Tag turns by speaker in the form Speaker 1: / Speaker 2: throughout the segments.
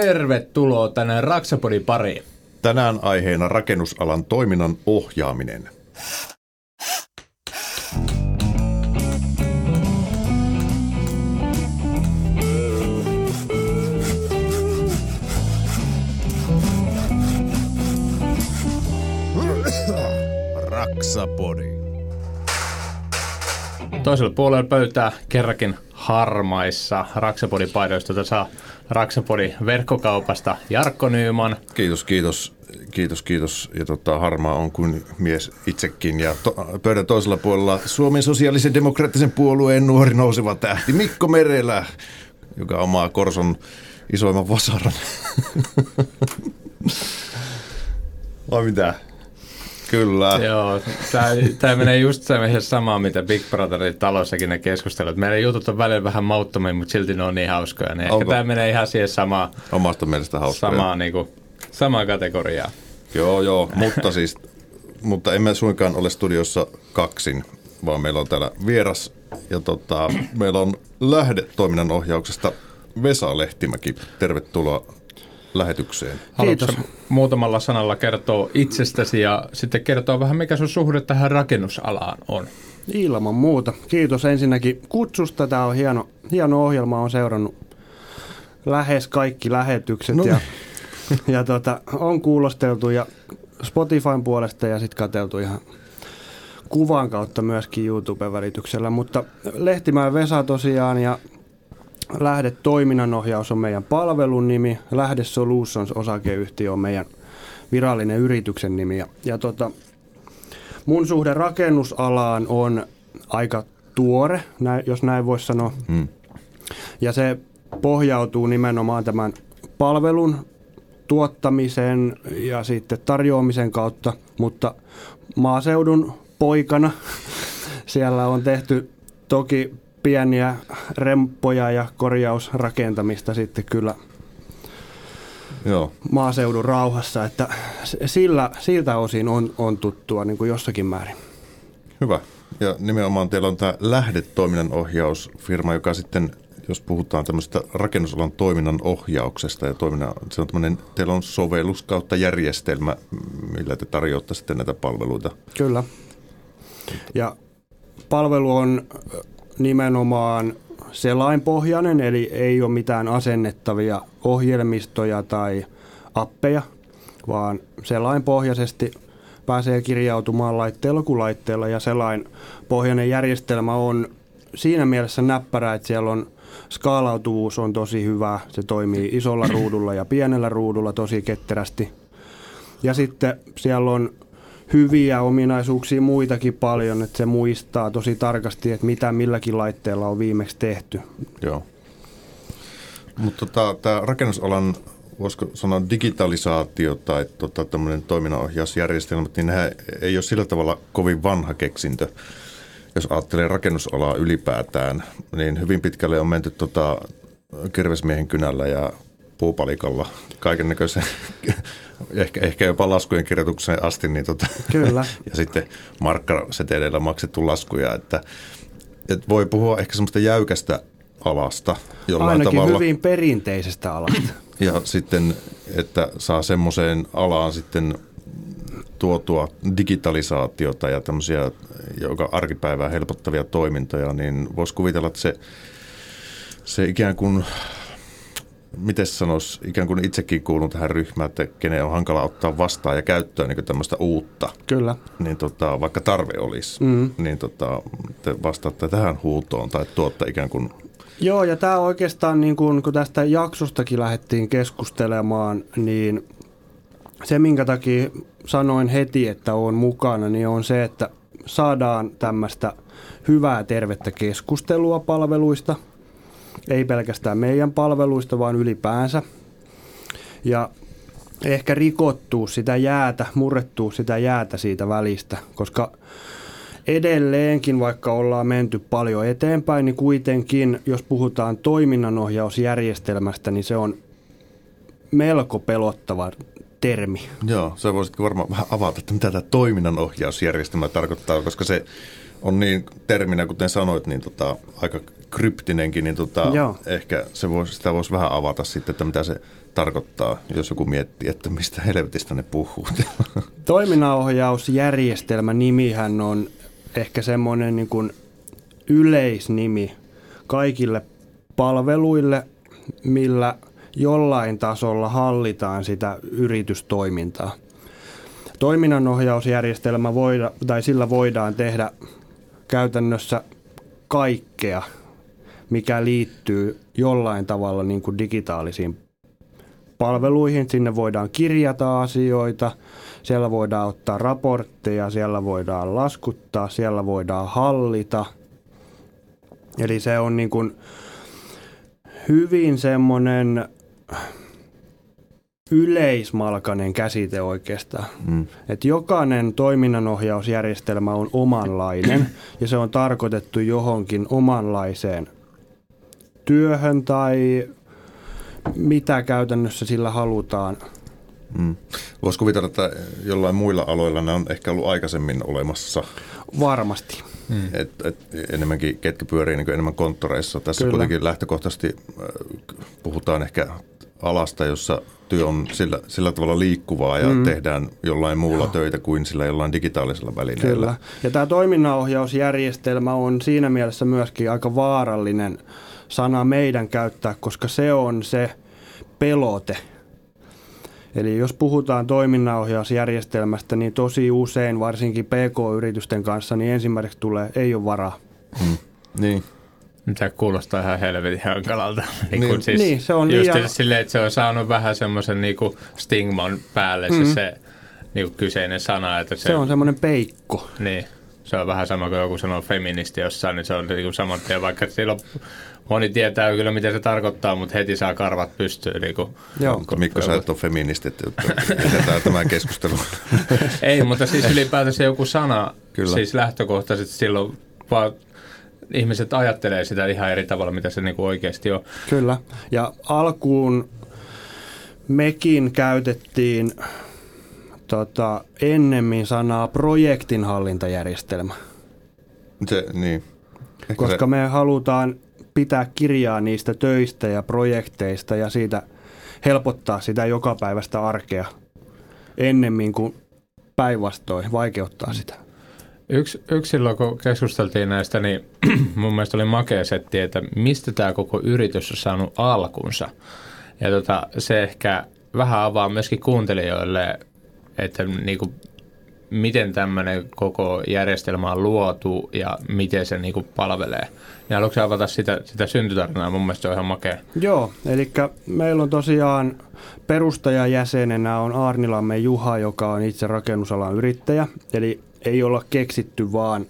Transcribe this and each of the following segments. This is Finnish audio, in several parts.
Speaker 1: Tervetuloa tänne Raksapodin pariin.
Speaker 2: Tänään aiheena rakennusalan toiminnan ohjaaminen.
Speaker 3: Raksapodi.
Speaker 1: Toisella puolella pöytää kerrankin harmaissa Raksapodin paidoista. Saa Raksapodin verkkokaupasta Jarkko Nyyman.
Speaker 2: Kiitos, kiitos, kiitos, kiitos. Ja tota, harmaa on kuin mies itsekin. Ja to, pöydän toisella puolella Suomen sosiaalisen demokraattisen puolueen nuori nouseva tähti Mikko Merelä, joka omaa Korson isoimman vasaran. Vai mitä? Kyllä.
Speaker 1: Joo, tämä menee just se samaa, mitä Big Brotherin talossakin ne keskustelut. Meidän jutut on välillä vähän mauttomia, mutta silti ne on niin hauskoja. Niin ehkä tämä menee ihan siihen samaan,
Speaker 2: Omasta mielestä hauskoja.
Speaker 1: samaa, niin kuin, samaa kategoriaa.
Speaker 2: Joo, joo, mutta siis, mutta emme suinkaan ole studiossa kaksin, vaan meillä on täällä vieras ja tota, meillä on lähdetoiminnan ohjauksesta Vesa Lehtimäki. Tervetuloa lähetykseen.
Speaker 1: Haluatko muutamalla sanalla kertoa itsestäsi ja sitten kertoa vähän, mikä sun suhde tähän rakennusalaan on?
Speaker 4: Ilman muuta. Kiitos ensinnäkin kutsusta. Tämä on hieno, hieno ohjelma. on seurannut lähes kaikki lähetykset
Speaker 2: No
Speaker 4: ja, ja tota, on kuulosteltu ja Spotifyn puolesta ja sitten katseltu ihan kuvan kautta myöskin YouTube-välityksellä. Mutta Lehtimäen Vesa tosiaan ja Lähde toiminnanohjaus on meidän palvelun nimi. Lähde Solutions osakeyhtiö on meidän virallinen yrityksen nimi. Ja, ja tota, mun suhde rakennusalaan on aika tuore, näin, jos näin voisi sanoa.
Speaker 2: Hmm.
Speaker 4: Ja se pohjautuu nimenomaan tämän palvelun tuottamisen ja sitten tarjoamisen kautta, mutta maaseudun poikana siellä on tehty toki pieniä remppoja ja korjausrakentamista sitten kyllä
Speaker 2: Joo.
Speaker 4: maaseudun rauhassa, että sillä, siltä osin on, on tuttua niin kuin jossakin määrin.
Speaker 2: Hyvä. Ja nimenomaan teillä on tämä lähdetoiminnan ohjausfirma, joka sitten, jos puhutaan tämmöistä rakennusalan toiminnan ohjauksesta ja toiminnan, se on tämmöinen, teillä on sovellus kautta järjestelmä, millä te tarjoatte sitten näitä palveluita.
Speaker 4: Kyllä. Ja palvelu on nimenomaan selainpohjainen, eli ei ole mitään asennettavia ohjelmistoja tai appeja, vaan selainpohjaisesti pääsee kirjautumaan laitteella kuin laitteella ja selainpohjainen järjestelmä on siinä mielessä näppärä, että siellä on skaalautuvuus on tosi hyvä, se toimii isolla ruudulla ja pienellä ruudulla tosi ketterästi. Ja sitten siellä on hyviä ominaisuuksia muitakin paljon, että se muistaa tosi tarkasti, että mitä milläkin laitteella on viimeksi tehty.
Speaker 2: Joo. Mutta tota, tämä rakennusalan, voisiko sanoa digitalisaatio tai tota, tämmöinen toiminnanohjausjärjestelmä, niin nehän ei ole sillä tavalla kovin vanha keksintö. Jos ajattelee rakennusalaa ylipäätään, niin hyvin pitkälle on menty tota, kirvesmiehen kynällä ja puupalikalla kaiken näköisen, ehkä, ehkä jopa laskujen kirjoitukseen asti, niin tota,
Speaker 4: Kyllä.
Speaker 2: ja sitten markkaseteleillä maksettu laskuja, että, että voi puhua ehkä semmoista jäykästä alasta jollain
Speaker 4: Ainakin
Speaker 2: tavalla.
Speaker 4: hyvin perinteisestä alasta.
Speaker 2: Ja sitten, että saa semmoiseen alaan sitten tuotua digitalisaatiota ja tämmöisiä, joka arkipäivää helpottavia toimintoja, niin voisi kuvitella, että se, se ikään kuin, miten sanoisi, ikään kuin itsekin kuulun tähän ryhmään, että kenen on hankala ottaa vastaan ja käyttöön niin tämmöistä uutta,
Speaker 4: Kyllä.
Speaker 2: niin tota, vaikka tarve olisi,
Speaker 4: Mm.
Speaker 2: niin tota, te vastaatte tähän huutoon tai tuotta ikään kuin,
Speaker 4: Joo, ja tämä oikeastaan, niin kun, kun tästä jaksostakin lähdettiin keskustelemaan, niin se, minkä takia sanoin heti, että on mukana, niin on se, että saadaan tämmöistä hyvää, tervettä keskustelua palveluista. Ei pelkästään meidän palveluista, vaan ylipäänsä. Ja ehkä rikottuu sitä jäätä, murrettuu sitä jäätä siitä välistä, koska edelleenkin, vaikka ollaan menty paljon eteenpäin, niin kuitenkin, jos puhutaan toiminnanohjausjärjestelmästä, niin se on melko pelottava termi.
Speaker 2: Joo, sä voisitko varmaan vähän avata, että mitä tämä toiminnanohjausjärjestelmä tarkoittaa, koska se on niin terminä, kuten sanoit, niin tota, aika kryptinenkin, niin tota, ehkä se vois, sitä voisi vähän avata sitten, että mitä se tarkoittaa, jos joku miettii, että mistä helvetistä ne puhuu.
Speaker 4: Toiminnanohjausjärjestelmä nimihän on ehkä semmoinen niin kuin yleisnimi kaikille palveluille, millä jollain tasolla hallitaan sitä yritystoimintaa. Toiminnanohjausjärjestelmä voida, tai sillä voidaan tehdä käytännössä kaikkea, mikä liittyy jollain tavalla niin kuin digitaalisiin palveluihin. Sinne voidaan kirjata asioita, siellä voidaan ottaa raportteja, siellä voidaan laskuttaa, siellä voidaan hallita. Eli se on niin kuin hyvin semmoinen yleismalkainen käsite oikeastaan. Mm. Että jokainen toiminnanohjausjärjestelmä on omanlainen ja se on tarkoitettu johonkin omanlaiseen työhön tai mitä käytännössä sillä halutaan.
Speaker 2: Mm. Voisi kuvitella, että jollain muilla aloilla ne on ehkä ollut aikaisemmin olemassa.
Speaker 4: Varmasti.
Speaker 2: Mm. Et, et enemmänkin ketkä pyörii niin enemmän konttoreissa. Tässä Kyllä. kuitenkin lähtökohtaisesti äh, puhutaan ehkä alasta, jossa työ on sillä, sillä tavalla liikkuvaa ja mm. tehdään jollain muulla Joo. töitä kuin sillä jollain digitaalisella välineellä.
Speaker 4: Kyllä. Ja tämä toiminnanohjausjärjestelmä on siinä mielessä myöskin aika vaarallinen sana meidän käyttää, koska se on se pelote. Eli jos puhutaan toiminnanohjausjärjestelmästä, niin tosi usein, varsinkin PK-yritysten kanssa, niin ensimmäiseksi tulee, ei ole varaa.
Speaker 2: Mm. Niin.
Speaker 1: Tämä kuulostaa ihan helvetin hankalalta.
Speaker 4: niin, niin, siis niin, se on
Speaker 1: just liian... silleen, että se on saanut vähän semmoisen niin stigman päälle mm. se, se niin kuin kyseinen sana. Että se,
Speaker 4: se on semmoinen peikko.
Speaker 1: Niin. Se on vähän sama kuin joku sanoo feministi jossain, niin se on niin saman tien, vaikka silloin moni tietää kyllä, mitä se tarkoittaa, mutta heti saa karvat pystyyn. Niin kuin,
Speaker 2: Joo. Kun, Mikko, sä et ole feministi, että jätetään tämä keskustelu.
Speaker 1: Ei, mutta siis ylipäätänsä joku sana, kyllä. siis lähtökohtaisesti silloin vaan ihmiset ajattelee sitä ihan eri tavalla, mitä se niin kuin oikeasti on.
Speaker 4: Kyllä, ja alkuun mekin käytettiin tota, ennemmin sanaa projektinhallintajärjestelmä.
Speaker 2: Se, niin.
Speaker 4: Ehkä Koska se... me halutaan pitää kirjaa niistä töistä ja projekteista ja siitä helpottaa sitä jokapäiväistä arkea ennemmin kuin päinvastoin vaikeuttaa sitä.
Speaker 1: Yksi, yksi silloin, kun keskusteltiin näistä, niin mun mielestä oli makea setti, että mistä tämä koko yritys on saanut alkunsa. Ja tota, se ehkä vähän avaa myöskin kuuntelijoille, että niin kuin, miten tämmöinen koko järjestelmä on luotu ja miten se niin kuin, palvelee. Ja haluatko avata sitä, sitä syntytarinaa? Mun mielestä se on ihan makea.
Speaker 4: Joo, eli meillä on tosiaan perustajajäsenenä on Arnilamme Juha, joka on itse rakennusalan yrittäjä. Eli ei olla keksitty vaan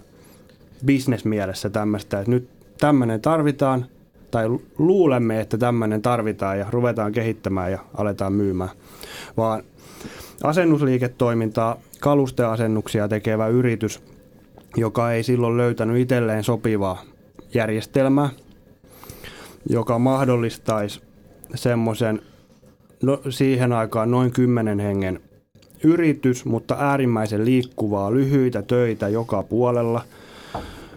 Speaker 4: bisnesmielessä tämmöistä, että nyt tämmöinen tarvitaan, tai luulemme, että tämmöinen tarvitaan ja ruvetaan kehittämään ja aletaan myymään, vaan asennusliiketoimintaa, kalusteasennuksia tekevä yritys, joka ei silloin löytänyt itselleen sopivaa järjestelmää, joka mahdollistaisi semmoisen no, siihen aikaan noin kymmenen hengen yritys, mutta äärimmäisen liikkuvaa, lyhyitä töitä joka puolella.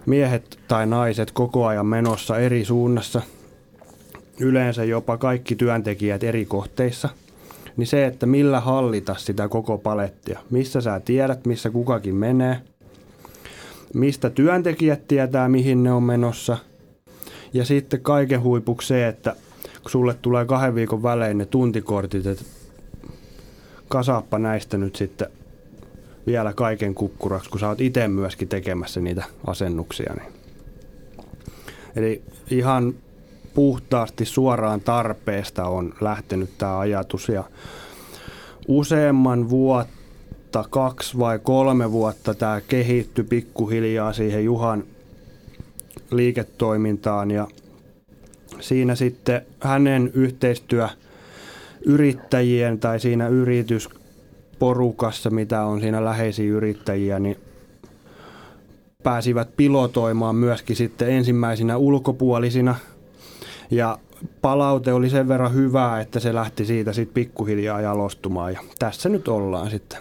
Speaker 4: Miehet tai naiset koko ajan menossa eri suunnassa, yleensä jopa kaikki työntekijät eri kohteissa. Niin se, että millä hallita sitä koko palettia, missä sä tiedät, missä kukakin menee, mistä työntekijät tietää, mihin ne on menossa. Ja sitten kaiken huipuksi se, että kun sulle tulee kahden viikon välein ne tuntikortit, että kasaappa näistä nyt sitten vielä kaiken kukkuraksi, kun sä oot itse myöskin tekemässä niitä asennuksia. Niin. Eli ihan puhtaasti suoraan tarpeesta on lähtenyt tämä ajatus ja useamman vuotta, kaksi vai kolme vuotta tämä kehittyi pikkuhiljaa siihen Juhan liiketoimintaan ja siinä sitten hänen yhteistyö – yrittäjien tai siinä yritysporukassa, mitä on siinä läheisiä yrittäjiä, niin pääsivät pilotoimaan myöskin sitten ensimmäisinä ulkopuolisina. Ja palaute oli sen verran hyvää, että se lähti siitä sitten pikkuhiljaa jalostumaan ja tässä nyt ollaan sitten.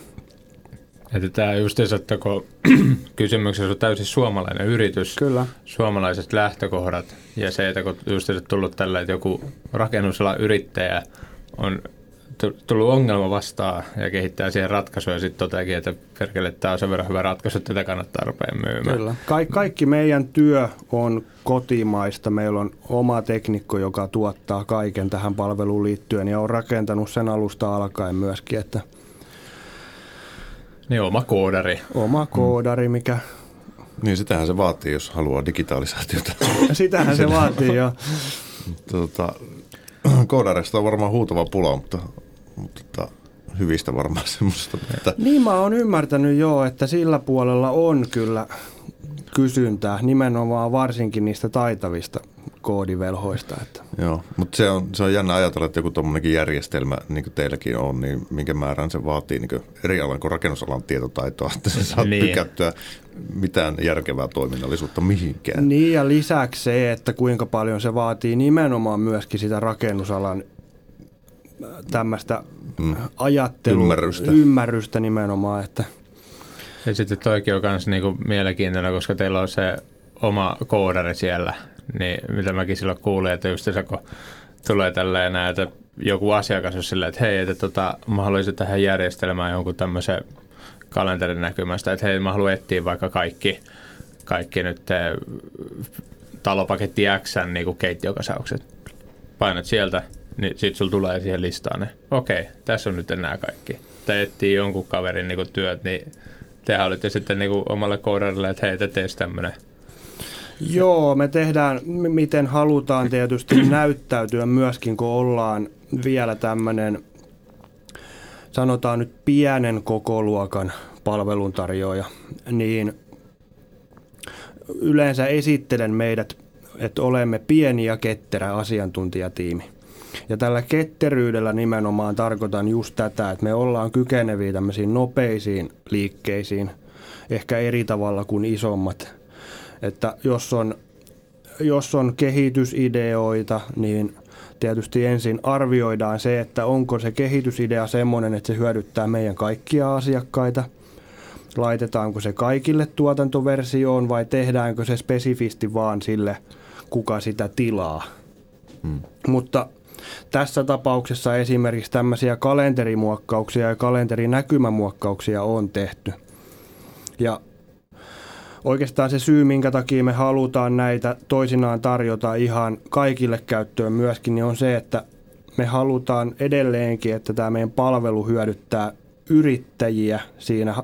Speaker 1: Että tämä justiinsa, että kun kysymyksessä on täysin suomalainen yritys,
Speaker 4: Kyllä.
Speaker 1: suomalaiset lähtökohdat ja se, että kun justiinsa tullut tällä, että joku rakennusalan yrittäjä on tullut ongelma vastaan ja kehittää siihen ratkaisuja ja sitten toteakin, että perkele, tämä on sen verran hyvä ratkaisu, että tätä kannattaa rupea myymään.
Speaker 4: Kyllä. Ka- kaikki meidän työ on kotimaista. Meillä on oma teknikko, joka tuottaa kaiken tähän palveluun liittyen ja on rakentanut sen alusta alkaen myöskin, että
Speaker 1: Niin oma koodari.
Speaker 4: oma koodari, mikä...
Speaker 2: Niin sitähän se vaatii, jos haluaa digitalisaatiota.
Speaker 4: Sitähän se vaatii jo.
Speaker 2: tota, koodareista on varmaan huutava pula, mutta, mutta tota, hyvistä varmaan semmoista. Mutta,
Speaker 4: Niin mä oon ymmärtänyt jo, että sillä puolella on kyllä kysyntää, nimenomaan varsinkin niistä taitavista koodivelhoista. Että.
Speaker 2: joo, mutta se on, se on jännä ajatella, että joku tuommoinenkin järjestelmä, niin kuin teilläkin on, niin minkä määrän se vaatii niin kuin eri alan kuin rakennusalan tietotaitoa, että sä saat
Speaker 1: Niin.
Speaker 2: tykättyä mitään järkevää toiminnallisuutta mihinkään.
Speaker 4: Niin ja lisäksi se, että kuinka paljon se vaatii nimenomaan myöskin sitä rakennusalan tämmöistä
Speaker 2: Mm.
Speaker 4: ajattelua,
Speaker 2: Ymmärrystä.
Speaker 4: ymmärrystä nimenomaan, että
Speaker 1: Ja sitten toikin on myös niinku mielenkiintoinen, koska teillä on se oma koodari siellä, niin mitä mäkin silloin kuulin, että just se, kun tulee tälleen näin, että joku asiakas on silleen, että hei, että tota, mä haluaisin tähän järjestelmään jonkun tämmöisen kalenterin näkymästä, että hei, mä haluan etsiä vaikka kaikki, kaikki nyt eh, talopaketti X niin keittiökasaukset. Painat sieltä, niin sitten sulla tulee siihen listaan ne. Okei, tässä on nyt nämä kaikki. Tai jonkun kaverin niin työt, niin tehän olitte sitten niin omalle koodarille, että hei, te teisi tämmöinen.
Speaker 4: Joo, me tehdään miten halutaan tietysti näyttäytyä myöskin, kun ollaan vielä tämmöinen, sanotaan nyt pienen kokoluokan palveluntarjoaja, niin yleensä esittelen meidät, että olemme pieni ja ketterä asiantuntijatiimi. Ja tällä ketteryydellä nimenomaan tarkoitan just tätä, että me ollaan kykeneviä tämmöisiin nopeisiin liikkeisiin, ehkä eri tavalla kuin isommat. Että jos on, jos on kehitysideoita, niin tietysti ensin arvioidaan se, että onko se kehitysidea semmoinen, että se hyödyttää meidän kaikkia asiakkaita. Laitetaanko se kaikille tuotantoversioon vai tehdäänkö se spesifisti vaan sille, kuka sitä tilaa. Hmm. Mutta tässä tapauksessa esimerkiksi tämmöisiä kalenterimuokkauksia ja kalenterinäkymämuokkauksia on tehty. Ja oikeastaan se syy, minkä takia me halutaan näitä toisinaan tarjota ihan kaikille käyttöön myöskin, niin on se, että me halutaan edelleenkin, että tämä meidän palvelu hyödyttää yrittäjiä siinä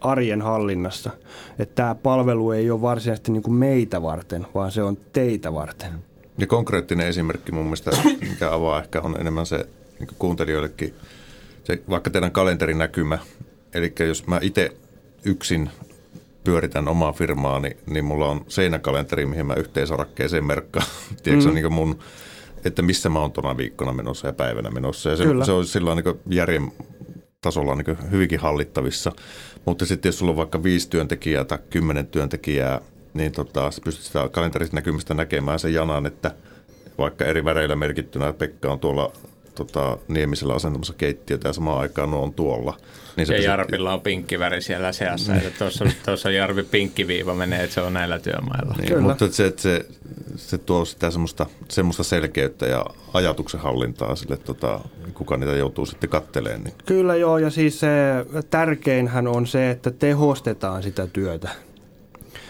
Speaker 4: arjen hallinnassa. Että tämä palvelu ei ole varsinaisesti niin kuin meitä varten, vaan se on teitä varten.
Speaker 2: Ja konkreettinen esimerkki mun mielestä, mikä avaa ehkä on enemmän se niin kuuntelijoillekin, se, vaikka teidän kalenterinäkymä. Eli jos mä itse yksin pyöritän omaa firmaani, niin mulla on seinäkalenteri, mihin mä yhteisarakkeeseen merkkaan. Tiedätkö, mm. niin mun, että missä mä oon tuona viikkona menossa ja päivänä menossa. Ja se,
Speaker 4: Kyllä.
Speaker 2: se on sillä niin järjen tasolla niin hyvinkin hallittavissa. Mutta sitten jos sulla on vaikka viisi työntekijää tai kymmenen työntekijää, niin tota, pystyt sitä kalenterista näkymistä näkemään sen janan, että vaikka eri väreillä merkittynä että Pekka on tuolla tota, Niemisellä asentamassa keittiötä ja samaan aikaan nuo on tuolla. Niin sä
Speaker 1: Ja
Speaker 2: pystyt-
Speaker 1: Jarpilla on pinkki väri siellä seassa, että tuossa, tuossa Jarvi pinkkiviiva menee, että se on näillä työmailla.
Speaker 2: Niin,
Speaker 4: Kyllä.
Speaker 2: mutta se, että se, se tuo sitä semmoista, semmoista selkeyttä ja ajatuksen hallintaa sille, tota, kuka niitä joutuu sitten katteleen. Niin.
Speaker 4: Kyllä joo, ja siis se tärkeinhän on se, että tehostetaan sitä työtä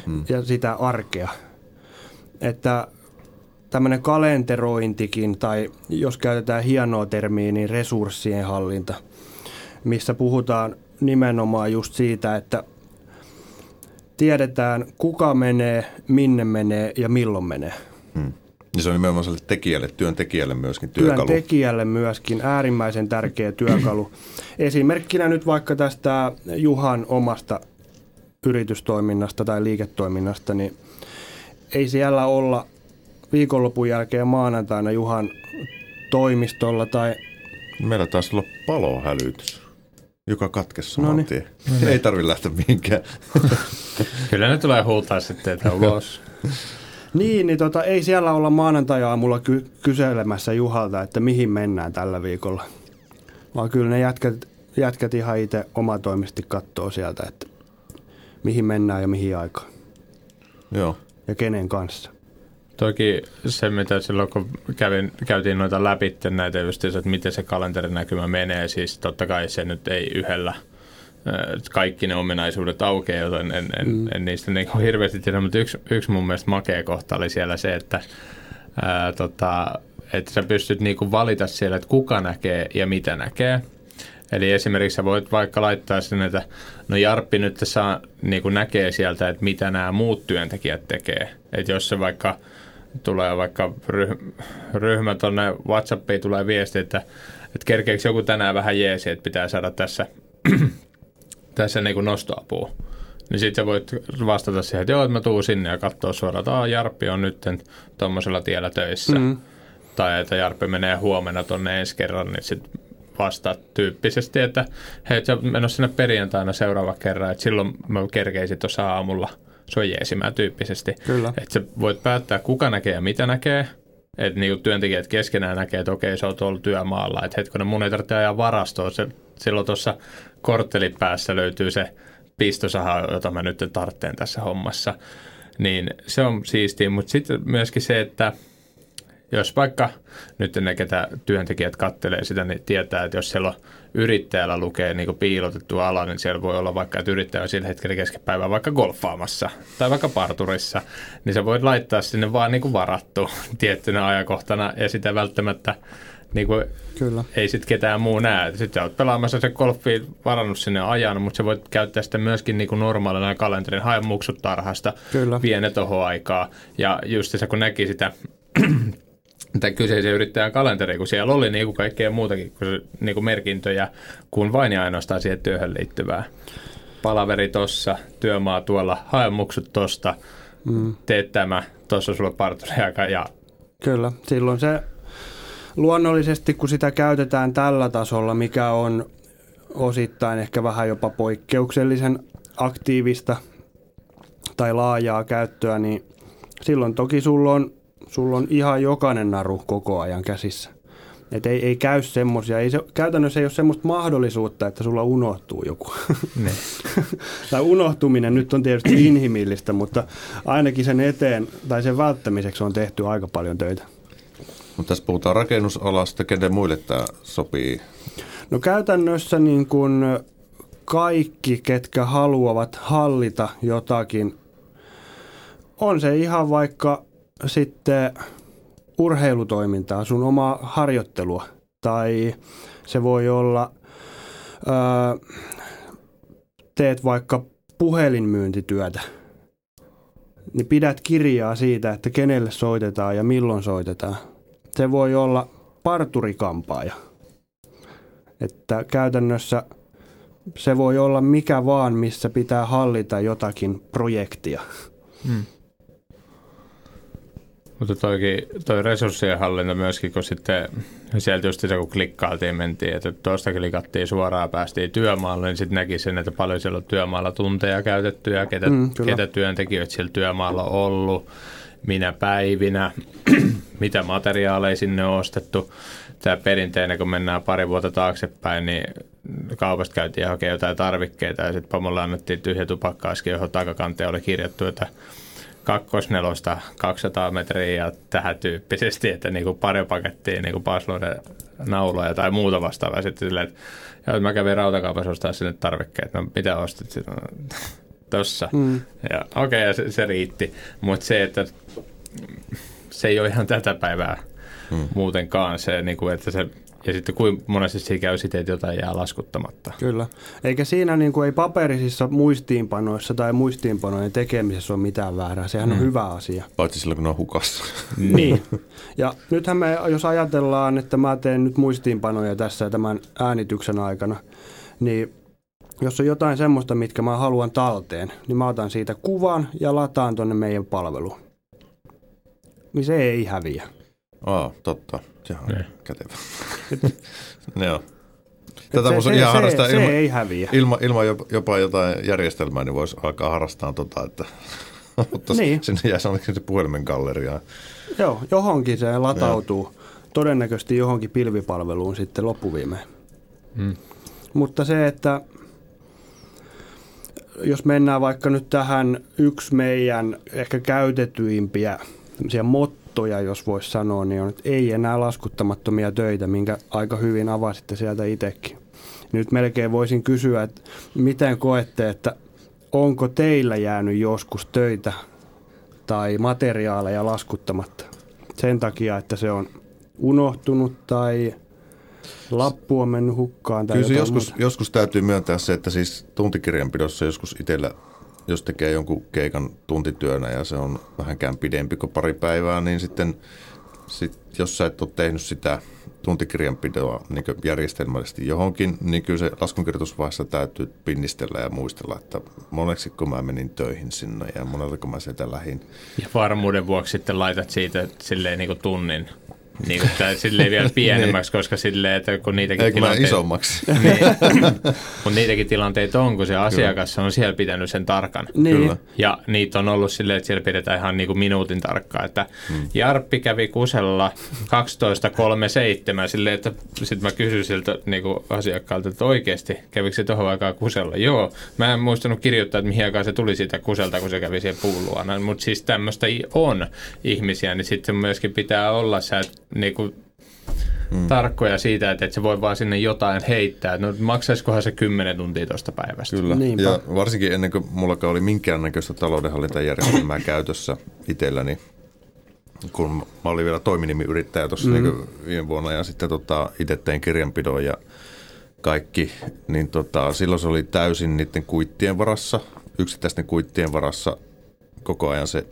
Speaker 4: hmm. ja sitä arkea. Että tämmöinen kalenterointikin, tai jos käytetään hienoa termiä, niin resurssien hallinta, missä puhutaan nimenomaan just siitä, että tiedetään kuka menee, minne menee ja milloin menee.
Speaker 2: Hmm. Ja se on nimenomaan sille tekijälle, työntekijälle myöskin työkalu.
Speaker 4: Työntekijälle myöskin äärimmäisen tärkeä työkalu. Esimerkkinä nyt vaikka tästä Juhan omasta yritystoiminnasta tai liiketoiminnasta, niin ei siellä olla viikonlopun jälkeen maanantaina Juhan toimistolla tai
Speaker 2: Meillä taisi olla palohälytys, joka katkesi
Speaker 4: No
Speaker 2: saman
Speaker 4: niin.
Speaker 2: tien. Ei tarvitse lähteä mihinkään.
Speaker 1: Kyllä ne tulee huutaa sitten, että ulos.
Speaker 4: Niin, niin tota, ei siellä olla maanantai-aamulla ky- kyselemässä Juhalta, että mihin mennään tällä viikolla. Vaan kyllä ne jätkät jätkät ihan itse omatoimisesti katsoo sieltä, että mihin mennään ja mihin aikaan
Speaker 2: Joo.
Speaker 4: ja kenen kanssa.
Speaker 1: Toki se, mitä silloin kun kävin, käytiin noita läpi näitä just, että miten se kalenterinäkymä menee, siis totta kai se nyt ei yhdellä ö, kaikki ne ominaisuudet aukeaa, joten en, en, mm. en niistä niin kuin hirveästi tiedä, mutta yksi, yksi mun mielestä makea kohta oli siellä se, että, ää, tota, että sä pystyt niin kuin valita siellä, että kuka näkee ja mitä näkee. Eli esimerkiksi sä voit vaikka laittaa sinne, että no Jarppi nyt saa, niin kuin näkee sieltä, että mitä nämä muut työntekijät tekee. Että jos se vaikka tulee vaikka ryhmä, ryhmä tuonne Whatsappiin tulee viesti, että, että kerkeekö joku tänään vähän jeesi, että pitää saada tässä, tässä niin kuin nostoapua. Niin sitten sä voit vastata siihen, että joo, että mä tuun sinne ja katsoa suoraan, että Aa, Jarppi on nyt tuommoisella tiellä töissä. Mm. Tai että Jarppi menee huomenna tuonne ensi kerran, niin sitten vastaat tyyppisesti, että hei, sä menossa sinne perjantaina seuraava kerran, että silloin mä kerkeisin tuossa aamulla sua jeesimään tyyppisesti.
Speaker 4: Kyllä.
Speaker 1: Että sä voit päättää, kuka näkee ja mitä näkee. Että niinku työntekijät keskenään näkee, että okei, se on tuolla työmaalla. Että hetkonen, mun ei tarvitse ajaa varastoon. Se, silloin tuossa korttelin päässä löytyy se pistosaha, jota mä nyt tarvitsen tässä hommassa. Niin se on siistiä, mutta sitten myöskin se, että jos vaikka nyt ne, ketä työntekijät kattelee sitä, niin tietää, että jos siellä on yrittäjällä lukee niin piilotettu ala, niin siellä voi olla vaikka, että yrittäjä on sillä hetkellä keskepäivää vaikka golfaamassa tai vaikka parturissa, niin sä voit laittaa sinne vaan niin kuin varattu tiettynä ajankohtana ja sitä välttämättä niin kuin
Speaker 4: Kyllä.
Speaker 1: ei sitten ketään muu näe. Sitten sä oot pelaamassa se golfi varannut sinne ajan, mutta sä voit käyttää sitä myöskin niin kuin normaalina kalenterin, hae muksut tarhasta,
Speaker 4: Kyllä.
Speaker 1: vie ne tohon aikaa. Ja just se, kun näki sitä tämän kyseisen yrittäjän kalenteri, kun siellä oli niin kuin kaikkea muutakin kuin, niin kuin merkintöjä kuin vain ja ainoastaan siihen työhön liittyvää. Palaveri tossa, työmaa tuolla, hae muksut tosta, mm. teet tämä, tossa sulla parturiaika ja
Speaker 4: Kyllä, silloin se luonnollisesti, kun sitä käytetään tällä tasolla, mikä on osittain ehkä vähän jopa poikkeuksellisen aktiivista tai laajaa käyttöä, niin silloin toki sulla on, sulla on ihan jokainen naru koko ajan käsissä. Et ei, ei käy semmoisia, ei se, käytännössä ei ole semmoista mahdollisuutta, että sulla unohtuu joku.
Speaker 1: ne.
Speaker 4: tai unohtuminen nyt on tietysti inhimillistä, mutta ainakin sen eteen tai sen välttämiseksi on tehty aika paljon töitä.
Speaker 2: Mutta tässä puhutaan rakennusalasta, kenen muille tämä sopii.
Speaker 4: No käytännössä niin kuin kaikki, ketkä haluavat hallita jotakin, on se ihan vaikka sitten urheilutoimintaa, sun omaa harjoittelua, tai se voi olla, ää, teet vaikka puhelinmyyntityötä, niin pidät kirjaa siitä, että kenelle soitetaan ja milloin soitetaan. Se voi olla parturikampaaja. Että käytännössä se voi olla mikä vaan, missä pitää hallita jotakin projektia.
Speaker 1: Mutta toikin, toi resurssien hallinta myöskin, kun sitten sieltä just se, kun klikkailtiin, mentiin, että tuosta klikattiin suoraan, päästiin työmaalle, niin sitten näki sen, että paljon siellä on työmaalla tunteja käytetty ja ketä,
Speaker 4: Mm,
Speaker 1: mm,
Speaker 4: kyllä.
Speaker 1: ketä työntekijöitä siellä työmaalla on ollut, minä päivinä, mitä materiaaleja sinne on ostettu. Tämä perinteinen, kun mennään pari vuotta taaksepäin, niin kaupasta käytiin hakemaan jotain tarvikkeita ja sitten pomolle annettiin tyhjä tupakkaaski, johon takakanteen oli kirjattu, että kakkosnelosta 200 metriä ja tähän tyyppisesti, että niin kuin pari pakettia niin kuin pasloiden nauloja tai muuta vastaavaa. Sitten silleen, että, joo, mä kävin rautakaupassa ostaa sinne tarvikkeet. No mitä ostit sitten? Tossa. Mm. Ja okei, okay, ja se, se riitti. Mutta se, että se ei ole ihan tätä päivää mm. muutenkaan se, niin kuin, että se ja sitten kuin monesti siinä käy sitten, että jotain jää laskuttamatta.
Speaker 4: Kyllä. Eikä siinä niin kuin ei paperisissa muistiinpanoissa tai muistiinpanojen tekemisessä ole mitään väärää. Sehän mm. on hyvä asia.
Speaker 2: Paitsi silloin, kun ne on hukassa.
Speaker 4: Niin. Ja nythän me, jos ajatellaan, että mä teen nyt muistiinpanoja tässä tämän äänityksen aikana, niin jos on jotain semmoista, mitkä mä haluan talteen, niin mä otan siitä kuvan ja lataan tonne meidän palveluun. Niin se ei häviä.
Speaker 2: Aa, totta. Sehän on
Speaker 1: Ne.
Speaker 2: kätevä. Joo. Tätä
Speaker 4: se,
Speaker 2: voisi
Speaker 4: se,
Speaker 2: ihan
Speaker 4: se,
Speaker 2: harrastaa
Speaker 4: se
Speaker 2: ilman,
Speaker 4: ei häviä.
Speaker 2: ilman, ilman jopa, jopa jotain järjestelmää, niin voisi alkaa harrastaa tota, että mutta
Speaker 4: Niin.
Speaker 2: sinne jäisi ainakin se puhelimen galleriaan.
Speaker 4: Joo, johonkin se latautuu. Todennäköisesti johonkin pilvipalveluun sitten loppuviimein.
Speaker 1: Mm.
Speaker 4: Mutta se, että jos mennään vaikka nyt tähän yksi meidän ehkä käytetyimpiä mottoja, jos voisi sanoa, niin on, että ei enää laskuttamattomia töitä, minkä aika hyvin avasitte sieltä itsekin. Nyt melkein voisin kysyä, että miten koette, että onko teillä jäänyt joskus töitä tai materiaaleja laskuttamatta sen takia, että se on unohtunut tai lappu on mennyt hukkaan. Tai
Speaker 2: Kyllä se joskus, joskus täytyy myöntää se, että siis tuntikirjanpidossa joskus itsellä, jos tekee jonkun keikan tuntityönä ja se on vähänkään pidempi kuin pari päivää, niin sitten sit, jos sä et ole tehnyt sitä tuntikirjanpidoa niin järjestelmällisesti johonkin, niin kyllä se laskunkirjoitusvaiheessa täytyy pinnistellä ja muistella, että moneksi kun mä menin töihin sinne ja monelta kun mä sieltä lähin.
Speaker 1: Ja varmuuden vuoksi sitten laitat siitä silleen niin kuin tunnin niin kuin tämä silleen vielä pienemmäksi, koska silleen, että kun niitäkin
Speaker 2: Eikö tilanteita... isommaksi?
Speaker 1: Niin, mutta niitäkin tilanteita on, kun se asiakas on siellä pitänyt sen tarkan.
Speaker 4: Niin. Kyllä.
Speaker 1: Ja niitä on ollut silleen, että siellä pidetään ihan niin kuin minuutin tarkkaa, että hmm. Jarppi kävi kusella 12.37 silleen, että sitten mä kysyin siltä niin kuin asiakkaalta, että oikeasti kävikö se tuohon aikaan kusella? Joo, mä en muistanut kirjoittaa, että mihin aikaan se tuli siitä kuselta, kun se kävi siellä puuluana, mutta siis tämmöistä on ihmisiä, niin sitten myöskin pitää olla se, että niin kuin, mm. tarkkoja siitä, että, että se voi vaan sinne jotain heittää. No maksaisikohan se 10 tuntia tuosta päivästä?
Speaker 2: Kyllä, Niinpä. ja varsinkin ennen kuin mulla oli minkäännäköistä taloudenhallintajärjestelmää käytössä itselläni, kun mä olin vielä toiminimiyrittäjä tuossa mm. niin viime vuonna ja sitten tota, itse tein kirjanpidon ja kaikki, niin tota, silloin se oli täysin niiden kuittien varassa, yksittäisten kuittien varassa koko ajan se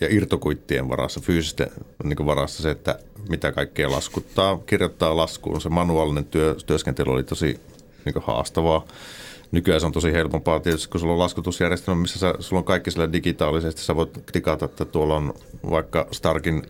Speaker 2: ja irtokuittien varassa, fyysisten niin varassa se, että mitä kaikkea laskuttaa, kirjoittaa laskuun. Se manuaalinen työ, työskentely oli tosi niin haastavaa. Nykyään se on tosi helpompaa tietysti, kun sulla on laskutusjärjestelmä, missä sä, sulla on kaikki sillä digitaalisesti. Sä voit digata, että tuolla on vaikka Starkin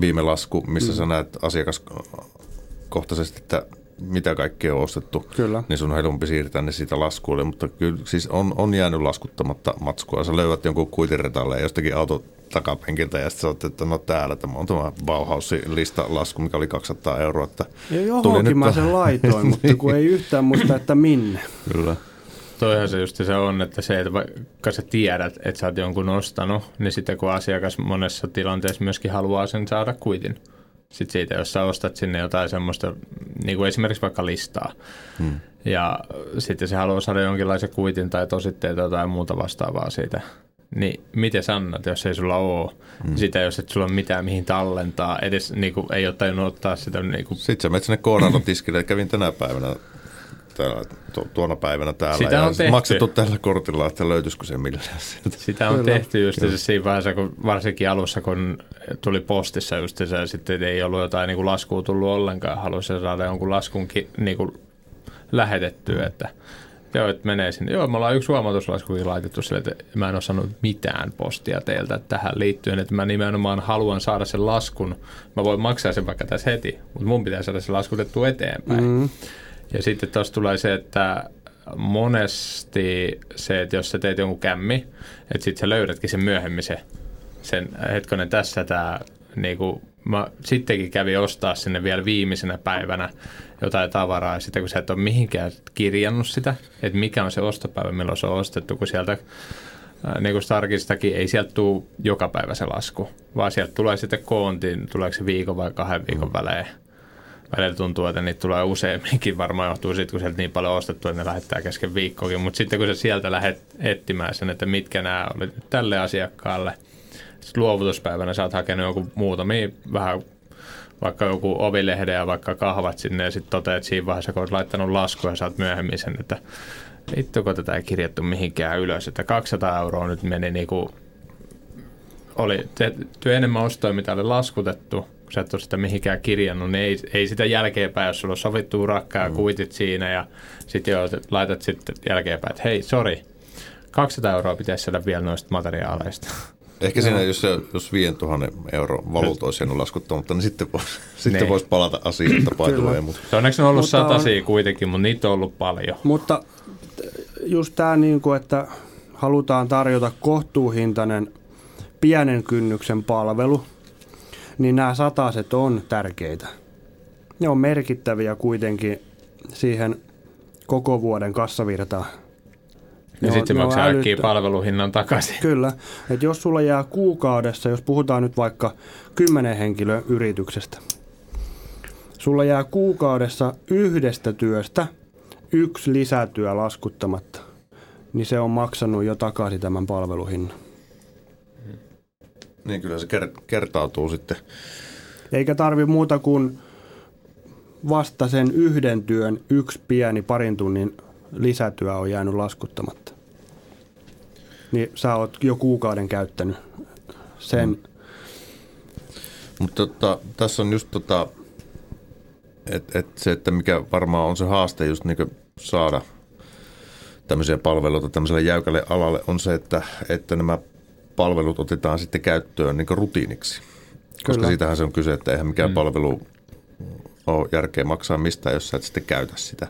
Speaker 2: viime lasku, missä mm. sä näet asiakaskohtaisesti, että mitä kaikkea on ostettu,
Speaker 4: kyllä.
Speaker 2: niin sun on helpompi siirtää ne siitä laskuille. Mutta kyllä siis on, on jäänyt laskuttamatta matskua. Sä löydät jonkun kuitiretalle jostakin auto takapenkiltä ja sitten sä että no täällä tämä on tämä Bauhausin lista lasku, mikä oli 200 euroa. Että
Speaker 4: ja johonkin mä sen laitoin, mutta kun ei yhtään muista, että minne.
Speaker 2: Kyllä.
Speaker 1: Toihan se just se on, että se, että vaikka sä tiedät, että sä oot jonkun ostanut, niin sitten kun asiakas monessa tilanteessa myöskin haluaa sen saada kuitin. Sitten siitä, jos sä ostat sinne jotain semmoista, niin kuin esimerkiksi vaikka listaa, hmm. ja sitten se haluaa saada jonkinlaisen kuitin tai tositteita tai jotain muuta vastaavaa siitä, niin miten annat, jos ei sulla ole hmm. sitä, jos et sulla ole mitään mihin tallentaa, edes niin kuin, ei ole tajunnut ottaa sitä. Niin kuin...
Speaker 2: Sitten sä menet sinne koodalla tiskille, että kävin tänä päivänä täällä, tu, tuona päivänä täällä
Speaker 1: Sitä
Speaker 2: ja
Speaker 1: on tehty.
Speaker 2: maksettu tällä kortilla, että löytyisikö se millään sieltä.
Speaker 1: Sitä on Kyllä. tehty just se siinä vaiheessa, kun varsinkin alussa, kun tuli postissa just se, ja sitten ei ollut jotain niin kuin laskua tullut ollenkaan, halusi saada jonkun laskun niin kuin lähetettyä, että Joo, että menee sinne. Joo, me ollaan yksi huomautuslaskukin laitettu sille, että mä en ole saanut mitään postia teiltä tähän liittyen, että mä nimenomaan haluan saada sen laskun. Mä voin maksaa sen vaikka tässä heti, mutta mun pitää saada se laskutettu eteenpäin. Mm. Ja sitten tuossa tulee se, että monesti se, että jos sä teet jonkun kämmi, että sitten sä löydätkin sen myöhemmin se, sen hetkonen tässä tämä, niin kuin, mä sittenkin kävin ostaa sinne vielä viimeisenä päivänä jotain tavaraa, ja sitten kun sä et ole mihinkään kirjannut sitä, että mikä on se ostopäivä, milloin se on ostettu, kun sieltä niin kuin Starkistakin ei sieltä tule joka päivä se lasku, vaan sieltä tulee sitten koontiin, tuleeko se viikon vai kahden viikon mm. välein välillä tuntuu, että niitä tulee useamminkin. Varmaan johtuu siitä, kun sieltä niin paljon ostettu, että ne lähettää kesken viikkokin. Mutta sitten kun sä sieltä lähdet etsimään sen, että mitkä nämä oli tälle asiakkaalle, sitten luovutuspäivänä sä oot hakenut joku muutamia vähän vaikka joku ovilehde ja vaikka kahvat sinne ja sitten toteat siinä vaiheessa, kun olet laittanut lasku ja saat myöhemmin sen, että vittuko tätä ei kirjattu mihinkään ylös, että 200 euroa nyt meni niinku, oli tehty enemmän ostoja, mitä oli laskutettu, kun sä et ole sitä mihinkään kirjannut, niin ei, ei sitä jälkeenpäin, jos sulla on sovittu urakkaa ja mm. kuitit siinä ja sitten jo laitat sitten jälkeenpäin, että hei, sori, 200 euroa pitäisi saada vielä noista materiaaleista.
Speaker 2: Ehkä no. siinä, jos, se, jos 5000 euro valuuta olisi jäänyt laskuttamatta, niin sitten, vois, sitten niin. voisi palata asiaan tapahtumaan.
Speaker 1: mutta. Se onneksi on ollut satasia kuitenkin, mutta niitä on ollut paljon.
Speaker 4: Mutta just tämä, niin kuin, että halutaan tarjota kohtuuhintainen pienen kynnyksen palvelu, niin nämä sataset on tärkeitä. Ne on merkittäviä kuitenkin siihen koko vuoden kassavirtaa.
Speaker 1: Ja
Speaker 4: Ne
Speaker 1: sitten se maksaa
Speaker 4: älyttö-
Speaker 1: palveluhinnan takaisin.
Speaker 4: Kyllä, että jos sulla jää kuukaudessa, jos puhutaan nyt vaikka 10 henkilön yrityksestä, sulla jää kuukaudessa yhdestä työstä yksi lisätyö laskuttamatta, niin se on maksanut jo takaisin tämän palveluhinnan.
Speaker 2: Niin kyllä se ker- kertautuu sitten.
Speaker 4: Eikä tarvi muuta kuin vasta sen yhden työn yksi pieni parin tunnin lisätyö on jäänyt laskuttamatta. Niin sä oot jo kuukauden käyttänyt sen. Mm.
Speaker 2: Mutta tota, tässä on just tota, et, et se, että mikä varmaan on se haaste just niin saada tämmöisiä palveluita tämmöiselle jäykälle alalle, on se, että, että nämä palvelut otetaan sitten käyttöön niin rutiiniksi. Koska
Speaker 4: Kyllä.
Speaker 2: siitähän se on kyse, että eihän mikään mm. palvelu ole järkeä maksaa mistään, jos sä et sitten käytä sitä.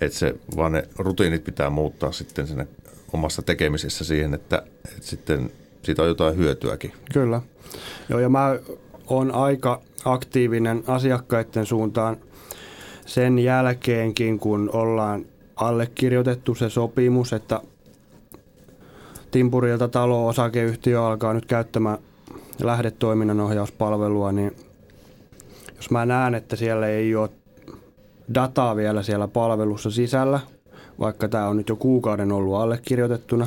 Speaker 2: Että se, vaan ne rutiinit pitää muuttaa sitten siinä omassa tekemisessä siihen, että, että sitten siitä on jotain hyötyäkin.
Speaker 4: Kyllä. Joo, ja mä oon aika aktiivinen asiakkaiden suuntaan sen jälkeenkin, kun ollaan allekirjoitettu se sopimus, että Timpurilta talo-osakeyhtiö alkaa nyt käyttämään lähdetoiminnan ohjauspalvelua, niin jos mä näen, että siellä ei ole dataa vielä siellä palvelussa sisällä, vaikka tämä on nyt jo kuukauden ollut allekirjoitettuna,